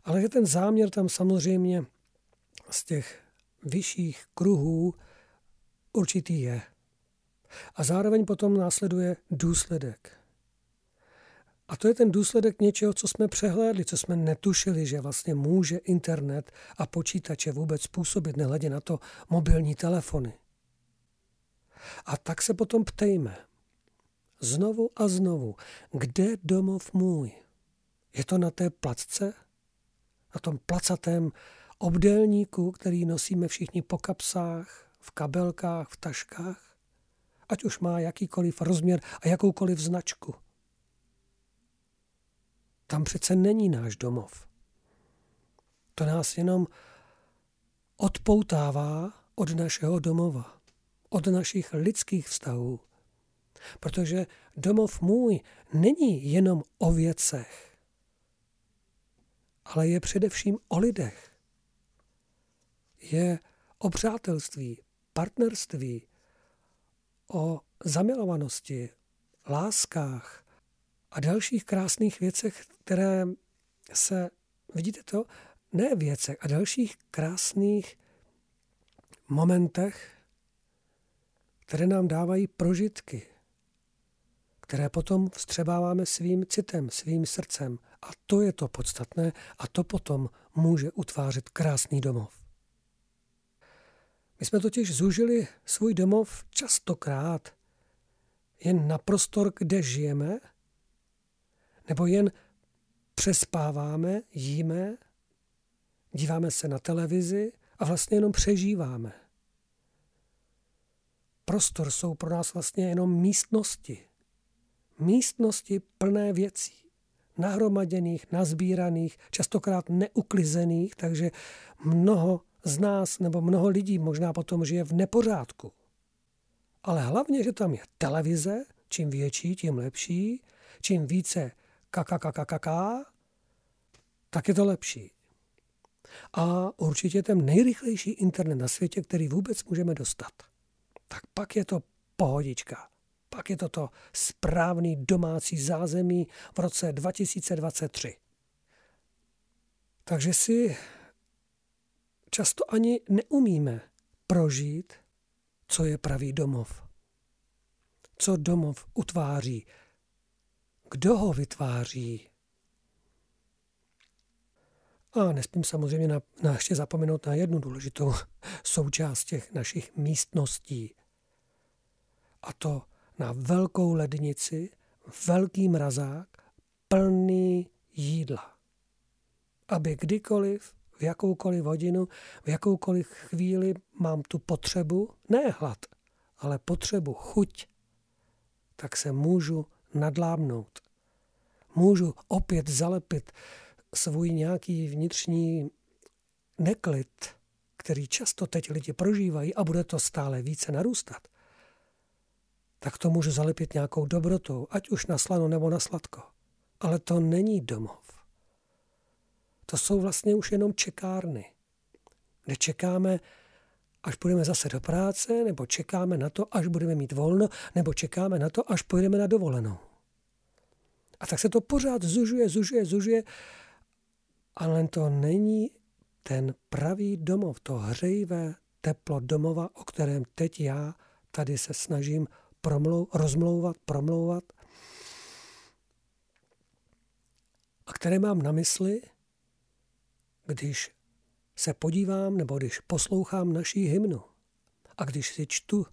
Ale že ten záměr tam samozřejmě z těch vyšších kruhů určitý je. A zároveň potom následuje důsledek. A to je ten důsledek něčeho, co jsme přehlédli, co jsme netušili, že vlastně může internet a počítače vůbec způsobit, nehledě na to mobilní telefony. A tak se potom ptejme. Znovu a znovu, kde domov můj? Je to na té placce? Na tom placatém obdélníku, který nosíme všichni po kapsách, v kabelkách, v taškách, ať už má jakýkoliv rozměr a jakoukoliv značku. Tam přece není náš domov. To nás jenom odpoutává od našeho domova, od našich lidských vztahů. Protože domov můj není jenom o věcech ale je především o lidech. Je o přátelství, partnerství, o zamilovanosti, láskách a dalších krásných věcech, které se, vidíte to, ne věcech, a dalších krásných momentech, které nám dávají prožitky, které potom vstřebáváme svým citem, svým srdcem. A to je to podstatné a to potom může utvářet krásný domov. My jsme totiž zúžili svůj domov častokrát jen na prostor, kde žijeme, nebo jen přespáváme, jíme, díváme se na televizi a vlastně jenom přežíváme. Prostor jsou pro nás vlastně jenom místnosti, místnosti plné věcí, nahromaděných, nazbíraných, častokrát neuklizených, takže mnoho z nás nebo mnoho lidí možná potom žije v nepořádku. Ale hlavně, že tam je televize, čím větší, tím lepší, čím více kakakakakaká, tak je to lepší. A určitě ten nejrychlejší internet na světě, který vůbec můžeme dostat. Tak pak je to pohodička. Pak je to to správný domácí zázemí v roce 2023. Takže si často ani neumíme prožít, co je pravý domov. Co domov utváří. Kdo ho vytváří. A nespím samozřejmě na, na ještě zapomenout na jednu důležitou součást těch našich místností. A to na velkou lednici, velký mrazák, plný jídla. Aby kdykoliv, v jakoukoliv hodinu, v jakoukoliv chvíli mám tu potřebu, ne hlad, ale potřebu, chuť, tak se můžu nadlábnout. Můžu opět zalepit svůj nějaký vnitřní neklid, který často teď lidi prožívají a bude to stále více narůstat, tak to můžu zalepit nějakou dobrotou, ať už na slano nebo na sladko. Ale to není domov. To jsou vlastně už jenom čekárny, kde čekáme, až půjdeme zase do práce, nebo čekáme na to, až budeme mít volno, nebo čekáme na to, až pojedeme na dovolenou. A tak se to pořád zužuje, zužuje, zužuje ale to není ten pravý domov, to hřejivé teplo domova, o kterém teď já tady se snažím promlou, rozmlouvat, promlouvat a které mám na mysli, když se podívám nebo když poslouchám naší hymnu a když si čtu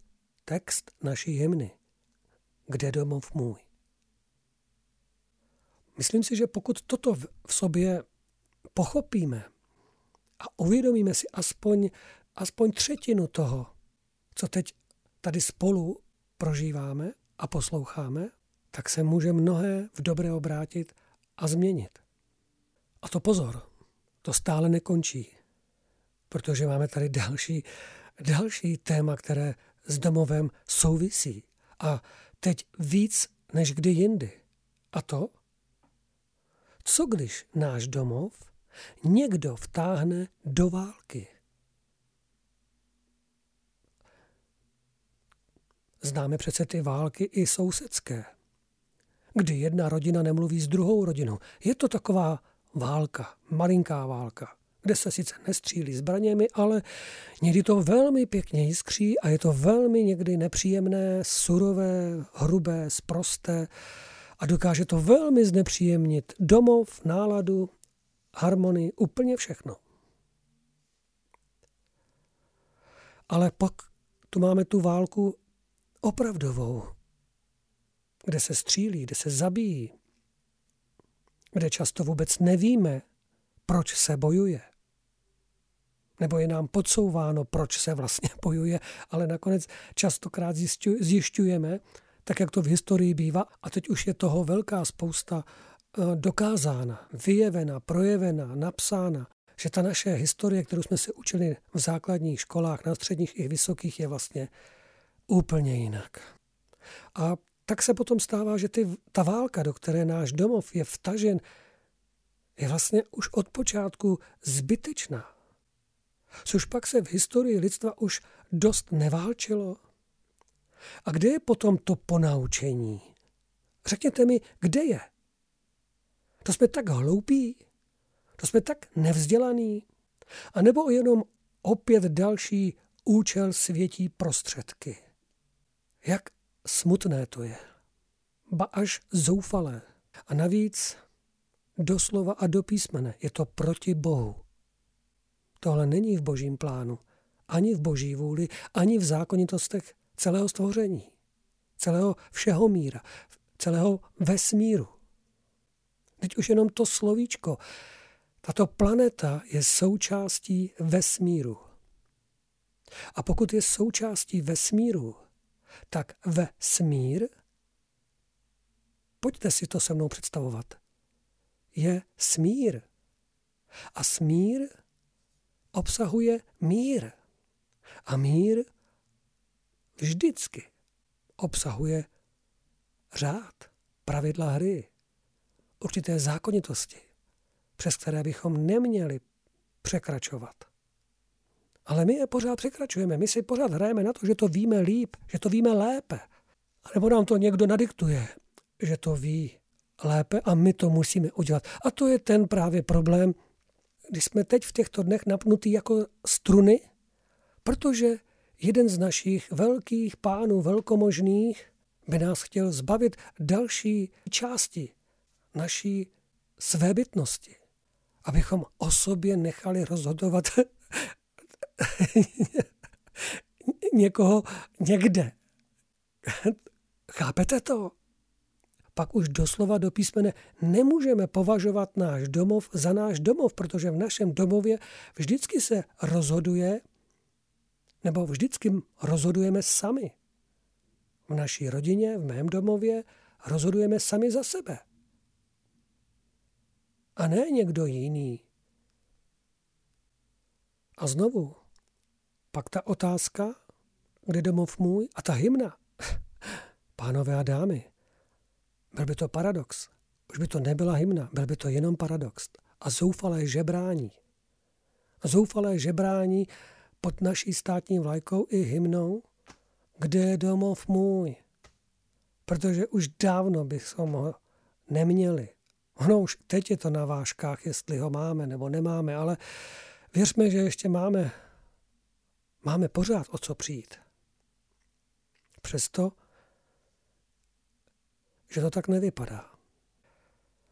text naší hymny, kde domov můj. Myslím si, že pokud toto v sobě pochopíme a uvědomíme si aspoň, aspoň třetinu toho, co teď tady spolu prožíváme a posloucháme, tak se může mnohé v dobré obrátit a změnit. A to pozor, to stále nekončí, protože máme tady další, další téma, které s domovem souvisí. A teď víc než kdy jindy. A to, co když náš domov někdo vtáhne do války. Známe přece ty války i sousedské, kdy jedna rodina nemluví s druhou rodinou. Je to taková válka, malinká válka, kde se sice nestřílí zbraněmi, ale někdy to velmi pěkně jiskří a je to velmi někdy nepříjemné, surové, hrubé, sprosté a dokáže to velmi znepříjemnit domov, náladu harmonii, úplně všechno. Ale pak tu máme tu válku opravdovou, kde se střílí, kde se zabíjí, kde často vůbec nevíme, proč se bojuje. Nebo je nám podsouváno, proč se vlastně bojuje, ale nakonec častokrát zjišťujeme, tak jak to v historii bývá, a teď už je toho velká spousta Eh, dokázána, vyjevena, projevena, napsána, že ta naše historie, kterou jsme se učili v základních školách, na středních i vysokých, je vlastně úplně jinak. A tak se potom stává, že ty, ta válka, do které náš domov je vtažen, je vlastně už od počátku zbytečná. Což pak se v historii lidstva už dost neválčilo. A kde je potom to ponaučení? Řekněte mi, kde je? To jsme tak hloupí? To jsme tak nevzdělaný? A nebo jenom opět další účel světí prostředky? Jak smutné to je. Ba až zoufalé. A navíc doslova a do písmene je to proti Bohu. Tohle není v božím plánu, ani v boží vůli, ani v zákonitostech celého stvoření, celého všeho míra, celého vesmíru. Teď už jenom to slovíčko. Tato planeta je součástí vesmíru. A pokud je součástí vesmíru, tak vesmír, pojďte si to se mnou představovat, je smír. A smír obsahuje mír. A mír vždycky obsahuje řád, pravidla hry, určité zákonitosti, přes které bychom neměli překračovat. Ale my je pořád překračujeme, my si pořád hrajeme na to, že to víme líp, že to víme lépe. A nebo nám to někdo nadiktuje, že to ví lépe a my to musíme udělat. A to je ten právě problém, když jsme teď v těchto dnech napnutí jako struny, protože jeden z našich velkých pánů velkomožných by nás chtěl zbavit další části naší svébytnosti, abychom o sobě nechali rozhodovat někoho někde. Chápete to? Pak už doslova do písmene nemůžeme považovat náš domov za náš domov, protože v našem domově vždycky se rozhoduje, nebo vždycky rozhodujeme sami. V naší rodině, v mém domově rozhodujeme sami za sebe. A ne někdo jiný. A znovu, pak ta otázka, kde domov můj a ta hymna. Pánové a dámy, byl by to paradox. Už by to nebyla hymna, byl by to jenom paradox. A zoufalé žebrání. Zoufalé žebrání pod naší státní vlajkou i hymnou, kde je domov můj. Protože už dávno bychom ho neměli. Ono už teď je to na vážkách, jestli ho máme nebo nemáme, ale věřme, že ještě máme, máme pořád o co přijít. Přesto, že to tak nevypadá.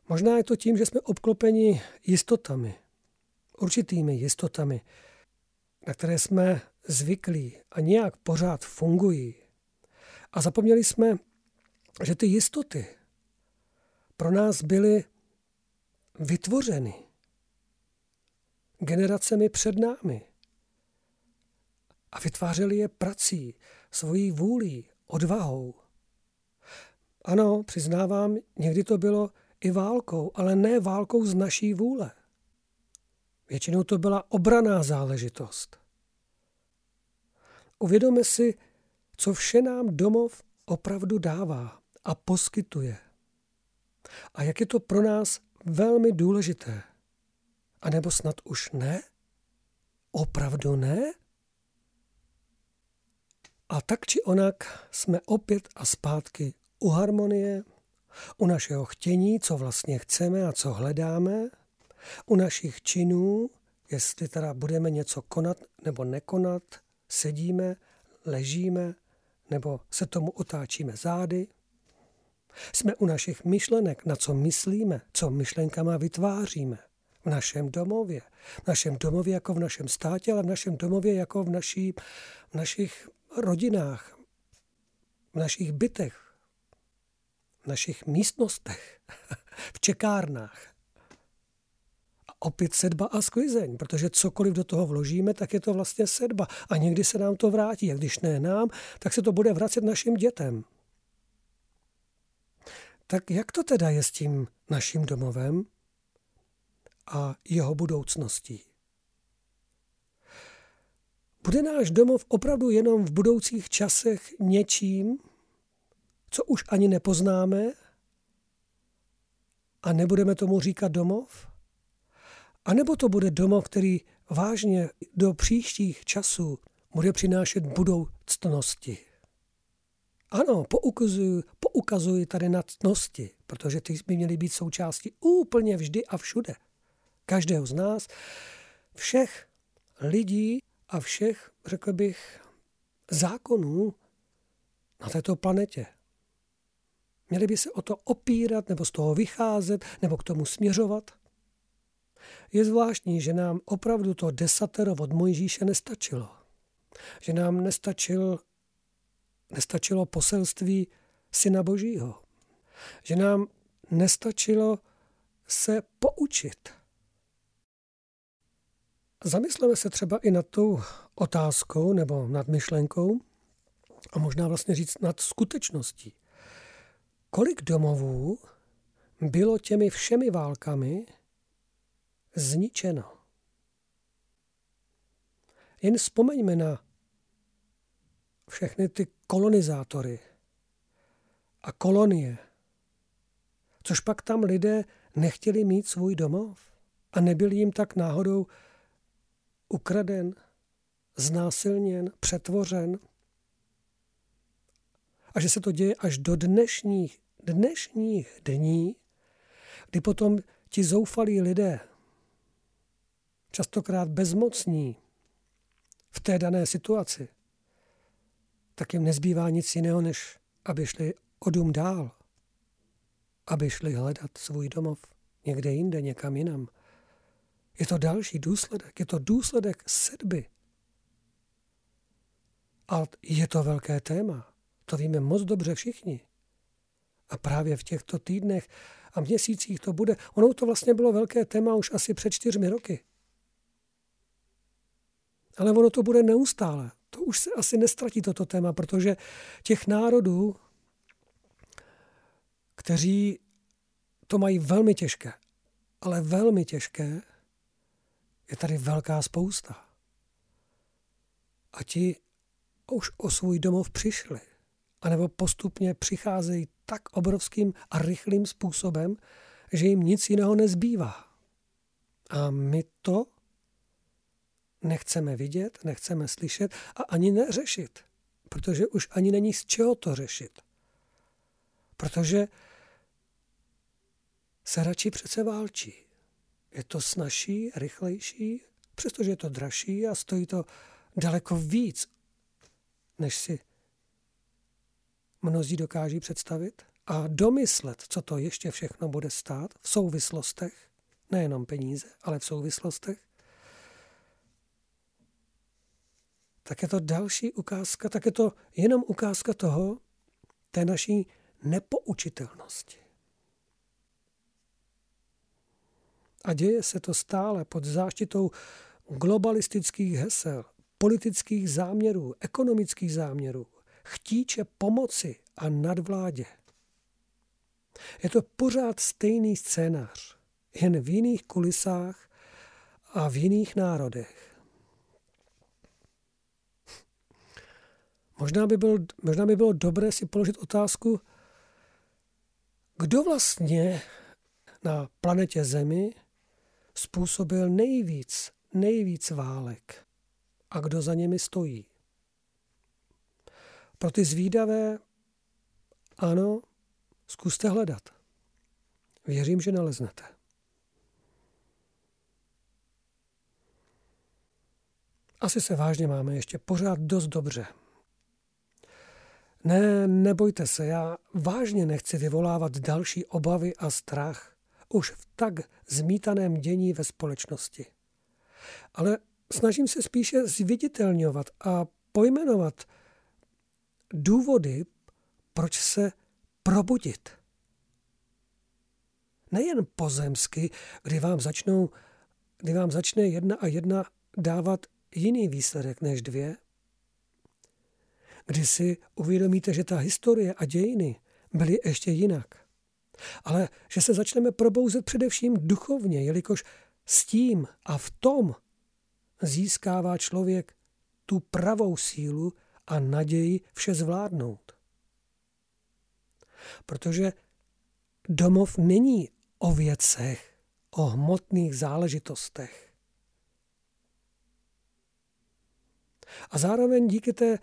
Možná je to tím, že jsme obklopeni jistotami, určitými jistotami, na které jsme zvyklí a nějak pořád fungují. A zapomněli jsme, že ty jistoty pro nás byly vytvořeny generacemi před námi. A vytvářeli je prací, svojí vůlí, odvahou. Ano, přiznávám, někdy to bylo i válkou, ale ne válkou z naší vůle. Většinou to byla obraná záležitost. Uvědomme si, co vše nám domov opravdu dává a poskytuje. A jak je to pro nás velmi důležité. A nebo snad už ne? Opravdu ne? A tak či onak jsme opět a zpátky u harmonie, u našeho chtění, co vlastně chceme a co hledáme, u našich činů, jestli teda budeme něco konat nebo nekonat, sedíme, ležíme nebo se tomu otáčíme zády. Jsme u našich myšlenek, na co myslíme, co myšlenkama vytváříme. V našem domově. V našem domově jako v našem státě, ale v našem domově jako v, naší, v našich rodinách, v našich bytech, v našich místnostech, v čekárnách. A opět sedba a sklizeň, protože cokoliv do toho vložíme, tak je to vlastně sedba. A někdy se nám to vrátí. A když ne nám, tak se to bude vracet našim dětem. Tak jak to teda je s tím naším domovem a jeho budoucností? Bude náš domov opravdu jenom v budoucích časech něčím, co už ani nepoznáme a nebudeme tomu říkat domov? A nebo to bude domov, který vážně do příštích časů bude přinášet budoucnosti? Ano, poukazuji, poukazuji tady na ctnosti, protože ty by měly být součástí úplně vždy a všude. Každého z nás, všech lidí a všech, řekl bych, zákonů na této planetě. Měli by se o to opírat, nebo z toho vycházet, nebo k tomu směřovat. Je zvláštní, že nám opravdu to desatero od Mojžíše nestačilo. Že nám nestačil nestačilo poselství Syna Božího. Že nám nestačilo se poučit. Zamysleme se třeba i nad tou otázkou nebo nad myšlenkou a možná vlastně říct nad skutečností. Kolik domovů bylo těmi všemi válkami zničeno? Jen vzpomeňme na všechny ty kolonizátory a kolonie, což pak tam lidé nechtěli mít svůj domov a nebyl jim tak náhodou ukraden, znásilněn, přetvořen. A že se to děje až do dnešních, dnešních dní, kdy potom ti zoufalí lidé, častokrát bezmocní v té dané situaci, tak jim nezbývá nic jiného, než aby šli o dům dál, aby šli hledat svůj domov někde jinde, někam jinam. Je to další důsledek, je to důsledek sedby. A je to velké téma, to víme moc dobře všichni. A právě v těchto týdnech a měsících to bude. Ono to vlastně bylo velké téma už asi před čtyřmi roky. Ale ono to bude neustále. To už se asi nestratí toto téma, protože těch národů, kteří to mají velmi těžké, ale velmi těžké, je tady velká spousta. A ti už o svůj domov přišli, anebo postupně přicházejí tak obrovským a rychlým způsobem, že jim nic jiného nezbývá. A my to nechceme vidět, nechceme slyšet a ani neřešit, protože už ani není z čeho to řešit. Protože se radši přece válčí. Je to snažší, rychlejší, přestože je to dražší a stojí to daleko víc, než si mnozí dokáží představit a domyslet, co to ještě všechno bude stát v souvislostech, nejenom peníze, ale v souvislostech, tak je to další ukázka, tak je to jenom ukázka toho, té naší nepoučitelnosti. A děje se to stále pod záštitou globalistických hesel, politických záměrů, ekonomických záměrů, chtíče pomoci a nadvládě. Je to pořád stejný scénář, jen v jiných kulisách a v jiných národech. Možná by, bylo, možná by bylo dobré si položit otázku, kdo vlastně na planetě Zemi způsobil nejvíc, nejvíc válek a kdo za nimi stojí. Pro ty zvídavé, ano, zkuste hledat. Věřím, že naleznete. Asi se vážně máme ještě pořád dost dobře. Ne, nebojte se, já vážně nechci vyvolávat další obavy a strach už v tak zmítaném dění ve společnosti. Ale snažím se spíše zviditelňovat a pojmenovat důvody, proč se probudit. Nejen pozemsky, kdy vám, začnou, kdy vám začne jedna a jedna dávat jiný výsledek než dvě, kdy si uvědomíte, že ta historie a dějiny byly ještě jinak. Ale že se začneme probouzet především duchovně, jelikož s tím a v tom získává člověk tu pravou sílu a naději vše zvládnout. Protože domov není o věcech, o hmotných záležitostech. A zároveň díky, té,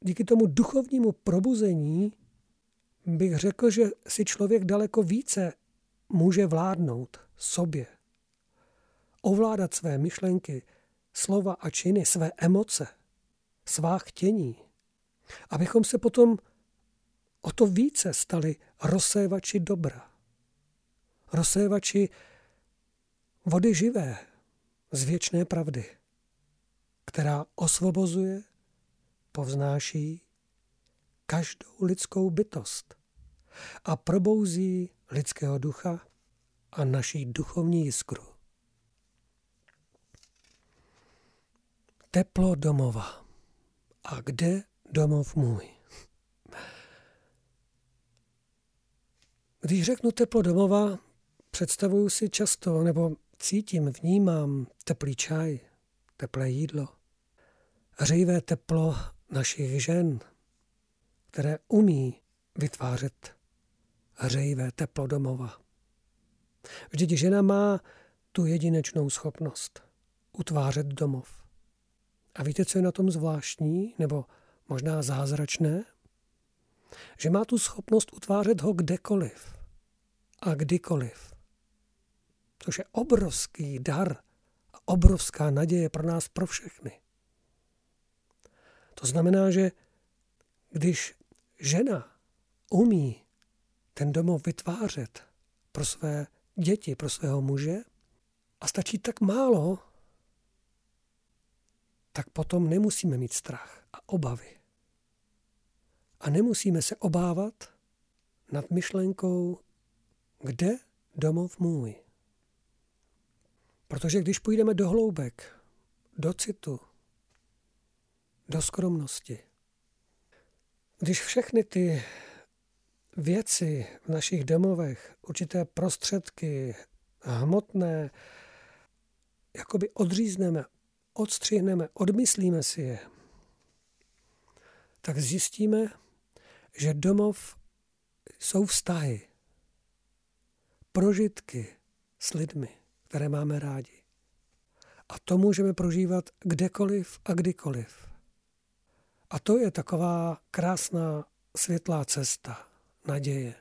díky tomu duchovnímu probuzení bych řekl, že si člověk daleko více může vládnout sobě. Ovládat své myšlenky, slova a činy, své emoce, svá chtění. Abychom se potom o to více stali rozsévači dobra. Rozsévači vody živé z věčné pravdy, která osvobozuje, povznáší každou lidskou bytost a probouzí lidského ducha a naší duchovní jiskru. Teplo domova. A kde domov můj? Když řeknu teplo domova, představuju si často, nebo cítím, vnímám teplý čaj, teplé jídlo, hřejivé teplo našich žen, které umí vytvářet hřejivé teplo domova. Vždyť žena má tu jedinečnou schopnost utvářet domov. A víte, co je na tom zvláštní, nebo možná zázračné? Že má tu schopnost utvářet ho kdekoliv a kdykoliv. Což je obrovský dar a obrovská naděje pro nás, pro všechny. To znamená, že když žena umí ten domov vytvářet pro své děti, pro svého muže a stačí tak málo, tak potom nemusíme mít strach a obavy. A nemusíme se obávat nad myšlenkou, kde domov můj. Protože když půjdeme do hloubek, do citu, do skromnosti, když všechny ty věci v našich domovech, určité prostředky, hmotné, jakoby odřízneme, odstřihneme, odmyslíme si je, tak zjistíme, že domov jsou vztahy, prožitky s lidmi, které máme rádi. A to můžeme prožívat kdekoliv a kdykoliv. A to je taková krásná světlá cesta naděje.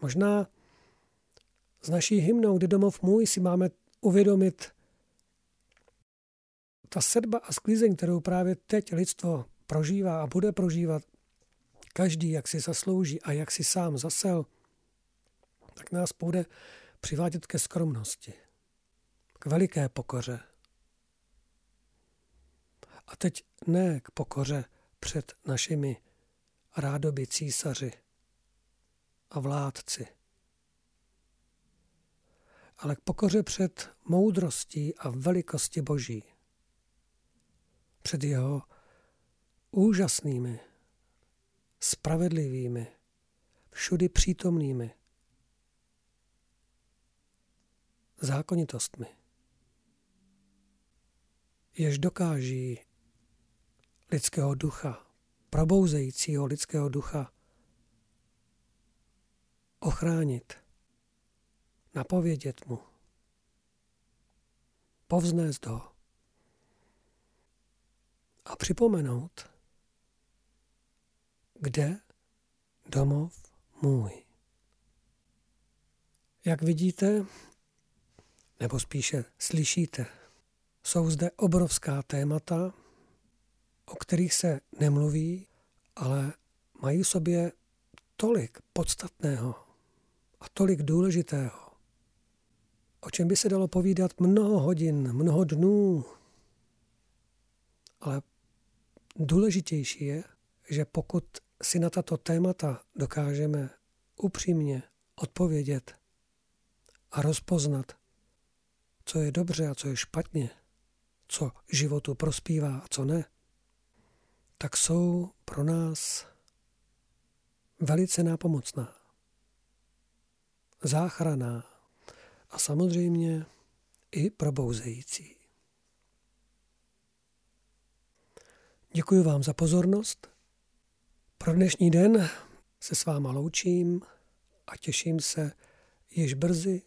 Možná s naší hymnou Kdy domov můj si máme uvědomit ta sedba a sklízeň, kterou právě teď lidstvo prožívá a bude prožívat, každý, jak si zaslouží a jak si sám zasel, tak nás bude přivádět ke skromnosti, k veliké pokoře. A teď ne k pokoře před našimi rádoby císaři a vládci, ale k pokoře před moudrostí a velikosti Boží, před jeho úžasnými, spravedlivými, všudy přítomnými zákonitostmi, jež dokáží lidského ducha probouzejícího lidského ducha ochránit, napovědět mu, povznést ho a připomenout, kde domov můj. Jak vidíte, nebo spíše slyšíte, jsou zde obrovská témata, o kterých se nemluví, ale mají v sobě tolik podstatného a tolik důležitého, o čem by se dalo povídat mnoho hodin, mnoho dnů. Ale důležitější je, že pokud si na tato témata dokážeme upřímně odpovědět a rozpoznat, co je dobře a co je špatně, co životu prospívá a co ne, tak jsou pro nás velice nápomocná, záchraná a samozřejmě i probouzející. Děkuji vám za pozornost. Pro dnešní den se s váma loučím a těším se již brzy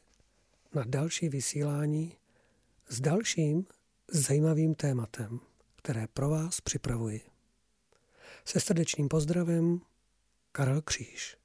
na další vysílání s dalším zajímavým tématem, které pro vás připravuji. Se srdečným pozdravem Karel Kříž.